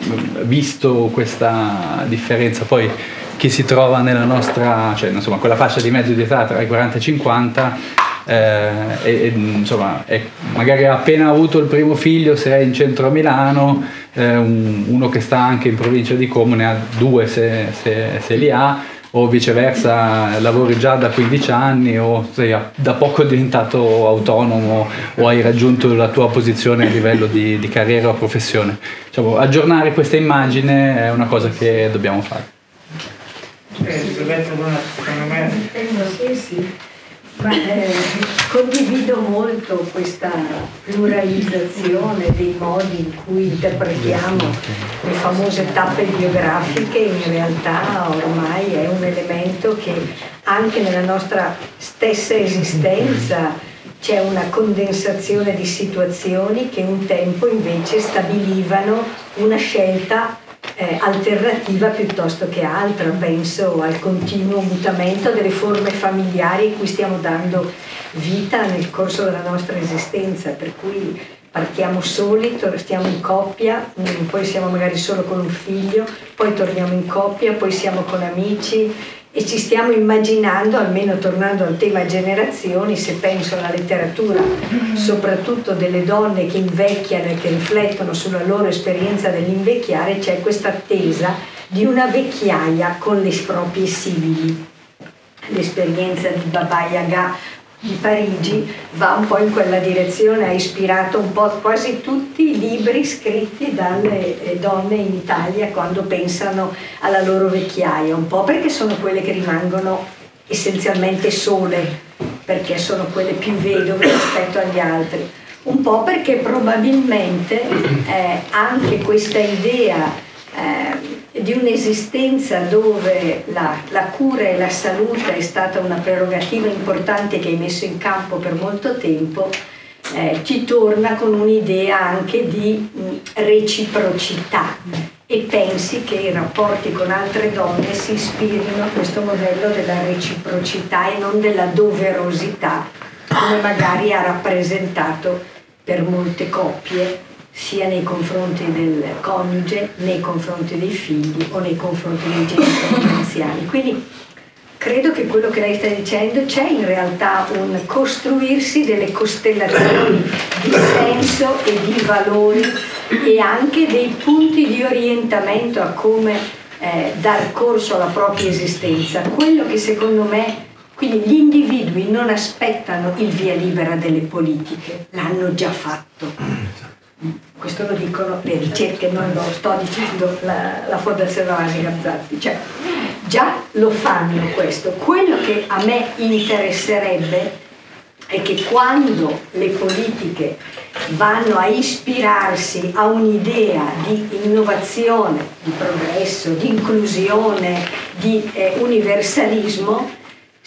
visto questa differenza. Poi chi si trova nella nostra, cioè insomma quella fascia di mezzo di età tra i 40 e i 50 eh, e, e, insomma è, magari ha appena avuto il primo figlio se è in centro a Milano, eh, un, uno che sta anche in provincia di Como ne ha due se, se, se li ha o viceversa lavori già da 15 anni o sei da poco diventato autonomo o hai raggiunto la tua posizione a livello di, di carriera o professione. Diciamo, aggiornare questa immagine è una cosa che dobbiamo fare. Eh, secondo me... Sì, sì. Ma, eh, condivido molto questa pluralizzazione dei modi in cui interpretiamo le famose tappe biografiche, in realtà ormai è un elemento che anche nella nostra stessa esistenza c'è una condensazione di situazioni che un tempo invece stabilivano una scelta eh, alternativa piuttosto che altra, penso al continuo mutamento delle forme familiari cui stiamo dando vita nel corso della nostra esistenza, per cui partiamo soli, stiamo in coppia, mm, poi siamo magari solo con un figlio, poi torniamo in coppia, poi siamo con amici, e ci stiamo immaginando, almeno tornando al tema generazioni, se penso alla letteratura, soprattutto delle donne che invecchiano e che riflettono sulla loro esperienza dell'invecchiare, c'è questa attesa di una vecchiaia con le proprie simili. L'esperienza di Baba Yaga di Parigi va un po' in quella direzione, ha ispirato un po' quasi tutti i libri scritti dalle eh, donne in Italia quando pensano alla loro vecchiaia, un po' perché sono quelle che rimangono essenzialmente sole, perché sono quelle più vedove rispetto agli altri, un po' perché probabilmente eh, anche questa idea eh, di un'esistenza dove la, la, cura e la salute è stata una prerogativa importante che hai messo in campo per molto tempo, eh, ti torna con un'idea anche di mh, reciprocità. E pensi che i rapporti con altre donne si ispirino a questo modello della reciprocità e non della doverosità, come magari ha rappresentato per molte coppie sia nei confronti del coniuge, nei confronti dei figli o nei confronti dei genitori anziani. Quindi credo che quello che lei sta dicendo c'è in realtà un costruirsi delle costellazioni di senso e di valori e anche dei punti di orientamento a come eh, dar corso alla propria esistenza. Quello che secondo me quindi gli individui non aspettano il via libera delle politiche, l'hanno già fatto questo lo dicono le ricerche, non lo sto dicendo la, la Fondazione Vasi Gazzatti, cioè già lo fanno questo. Quello che a me interesserebbe è che quando le politiche vanno a ispirarsi a un'idea di innovazione, di progresso, di inclusione, di eh, universalismo,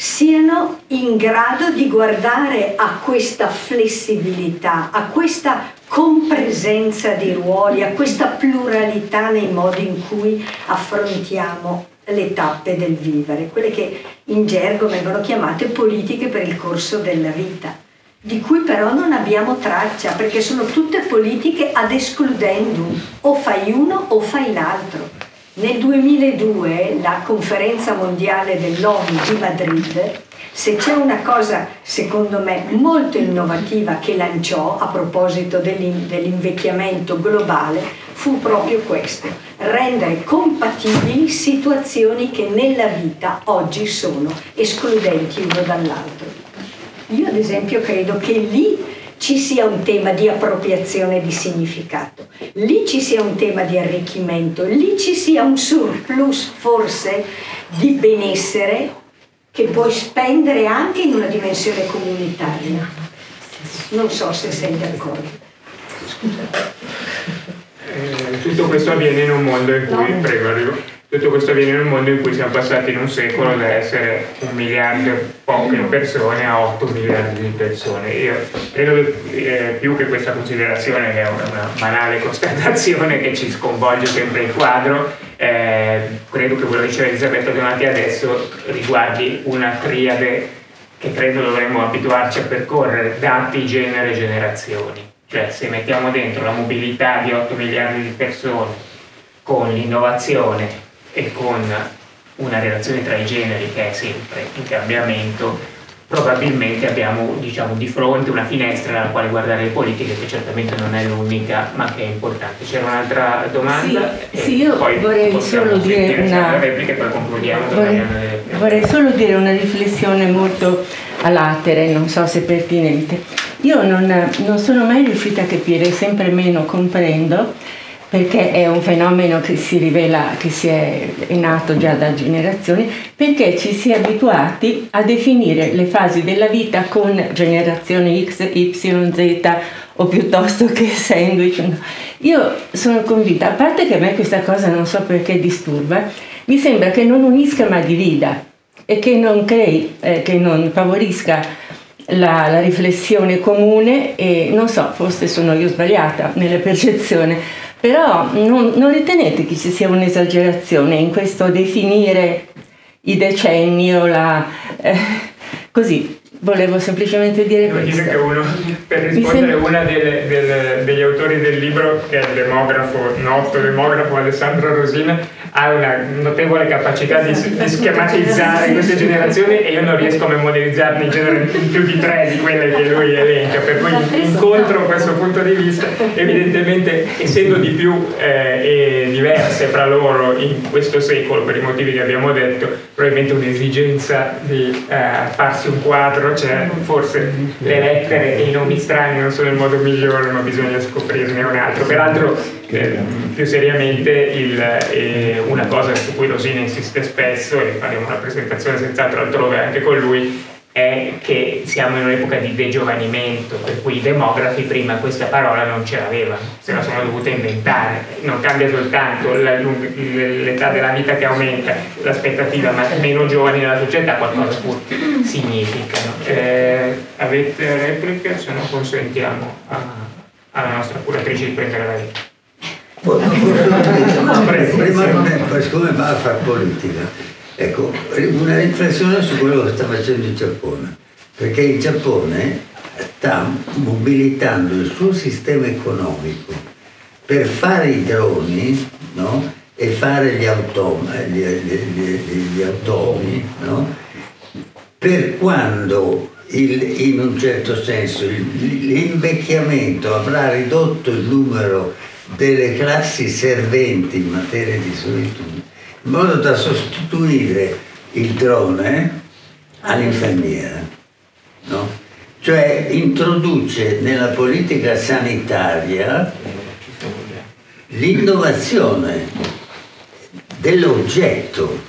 siano in grado di guardare a questa flessibilità, a questa compresenza di ruoli, a questa pluralità nei modi in cui affrontiamo le tappe del vivere, quelle che in gergo vengono chiamate politiche per il corso della vita, di cui però non abbiamo traccia perché sono tutte politiche ad escludendum, o fai uno o fai l'altro. Nel 2002 la conferenza mondiale dell'ONU di Madrid, se c'è una cosa secondo me molto innovativa che lanciò a proposito dell'invecchiamento globale, fu proprio questo, rendere compatibili situazioni che nella vita oggi sono escludenti uno dall'altro. Io ad esempio credo che lì ci sia un tema di appropriazione di significato, lì ci sia un tema di arricchimento, lì ci sia un surplus forse di benessere che puoi spendere anche in una dimensione comunitaria. Non so se sei d'accordo. Eh, tutto questo avviene in un mondo in cui, no. prego, arrivo tutto questo avviene in un mondo in cui siamo passati in un secolo da essere un miliardo e poche persone a 8 miliardi di persone. Io credo eh, più che questa considerazione, che è una, una, banale constatazione che ci sconvolge sempre il quadro, eh, credo che quello che diceva Elisabetta Donati adesso riguardi una triade che credo dovremmo abituarci a percorrere, dati, genere, generazioni. Cioè se mettiamo dentro la mobilità di 8 miliardi di persone con l'innovazione e con una relazione tra i generi che è sempre in cambiamento, probabilmente abbiamo diciamo, di fronte una finestra nella quale guardare le politiche che certamente non è l'unica ma che è importante. C'era un'altra domanda? Sì, sì io vorrei solo dire una... Replica e poi concludiamo. Vorrei, vorrei solo dire una riflessione molto a latere, non so se pertinente. Io non, non sono mai riuscita a capire, sempre meno comprendo, perché è un fenomeno che si rivela, che si è, nato già da generazioni, perché ci si è abituati a definire le fasi della vita con generazione X, Y, Z o piuttosto che sandwich. Io sono convinta, a parte che a me questa cosa non so perché disturba, mi sembra che non unisca ma divida e che non crei, eh, che non favorisca la, la, riflessione comune e non so, forse sono io sbagliata nella percezione, però non, non ritenete che ci sia un'esagerazione in questo definire i decenni o la... Eh, così, Volevo semplicemente dire Devo questo. Dire che uno, per rispondere a delle, degli autori del libro, che è il demografo, noto demografo Alessandro Rosina, ha una notevole capacità di, di schematizzare queste generazioni e io non riesco a memorizzarne in genere più di tre di quelle che lui elenca, per cui incontro questo punto di vista, evidentemente essendo di più eh, e diverse fra loro in questo secolo, per i motivi che abbiamo detto, probabilmente un'esigenza di eh, farsi un quadro cioè, forse le lettere e i nomi strani non sono il modo migliore, ma bisogna scoprirne un altro. Peraltro, più seriamente, il, eh, una cosa su cui Rosina insiste spesso, e faremo una presentazione senz'altro altrove anche con lui, è che siamo in un'epoca di degiovanimento, per cui i demografi prima questa parola non ce l'avevano, se la sono dovuta inventare. Non cambia soltanto l'età della vita che aumenta, l'aspettativa, ma meno giovani nella società qualcosa pur significano. Eh, avete repliche? Se no consentiamo a, alla nostra curatrice di prendere la vita. No, prima, siccome va a fare politica, Ecco, una riflessione su quello che sta facendo il Giappone, perché il Giappone sta mobilitando il suo sistema economico per fare i droni no? e fare gli, automi, gli, gli, gli automi no? per quando il, in un certo senso l'invecchiamento avrà ridotto il numero delle classi serventi in materia di solitudine in modo da sostituire il drone all'infermiera. No? Cioè introduce nella politica sanitaria l'innovazione dell'oggetto,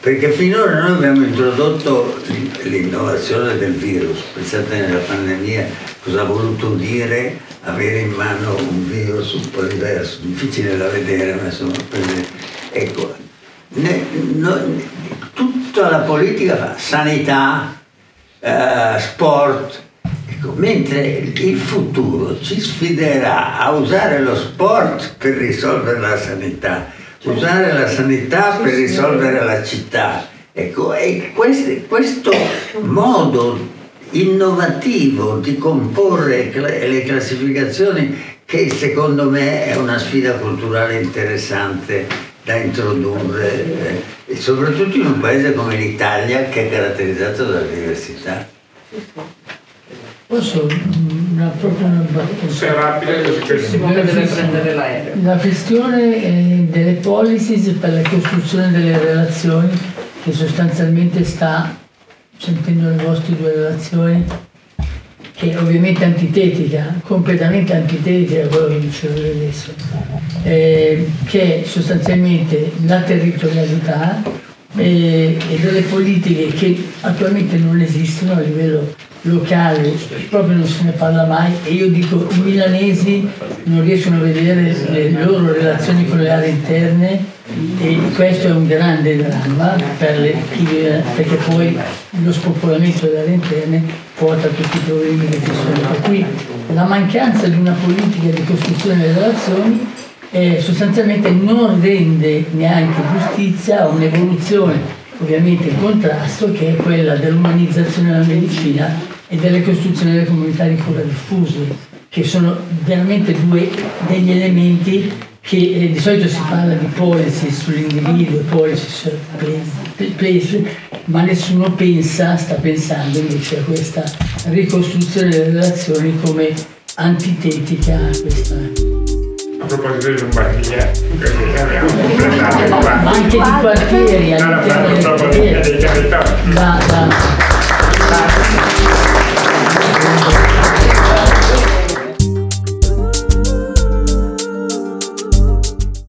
perché finora noi abbiamo introdotto l'innovazione del virus, pensate nella pandemia cosa ha voluto dire avere in mano un virus un po' diverso, difficile da vedere, ma insomma Ecco, ne, no, tutta la politica fa sanità, eh, sport, ecco, mentre il futuro ci sfiderà a usare lo sport per risolvere la sanità, usare la sanità per risolvere la città. Ecco, e questo, questo modo innovativo di comporre le classificazioni che secondo me è una sfida culturale interessante da introdurre, eh, soprattutto in un paese come l'Italia che è caratterizzato dalla diversità. Posso una, proprio una battuta? Se è rapido così deve prendere l'aereo. La questione eh, delle policies per la costruzione delle relazioni che sostanzialmente sta, sentendo le vostre due relazioni, che è ovviamente antitetica, completamente antitetica a quello che dicevo adesso, eh, che è sostanzialmente la territorialità eh, e delle politiche che attualmente non esistono a livello locale, proprio non se ne parla mai e io dico i milanesi non riescono a vedere le loro relazioni con le aree interne e questo è un grande dramma per le, perché poi lo spopolamento delle interne porta a tutti i problemi che ci sono. Per cui la mancanza di una politica di costruzione delle relazioni eh, sostanzialmente non rende neanche giustizia a un'evoluzione ovviamente in contrasto che è quella dell'umanizzazione della medicina e delle costruzioni delle comunità di cura diffuse, che sono veramente due degli elementi che eh, di solito si parla di policy sull'individuo, policy sul place, ma nessuno pensa, sta pensando invece a questa ricostruzione delle relazioni come antitetica a questa. A proposito di Lombardia, ma anche di quartieri all'interno dei quartieri. Da, da,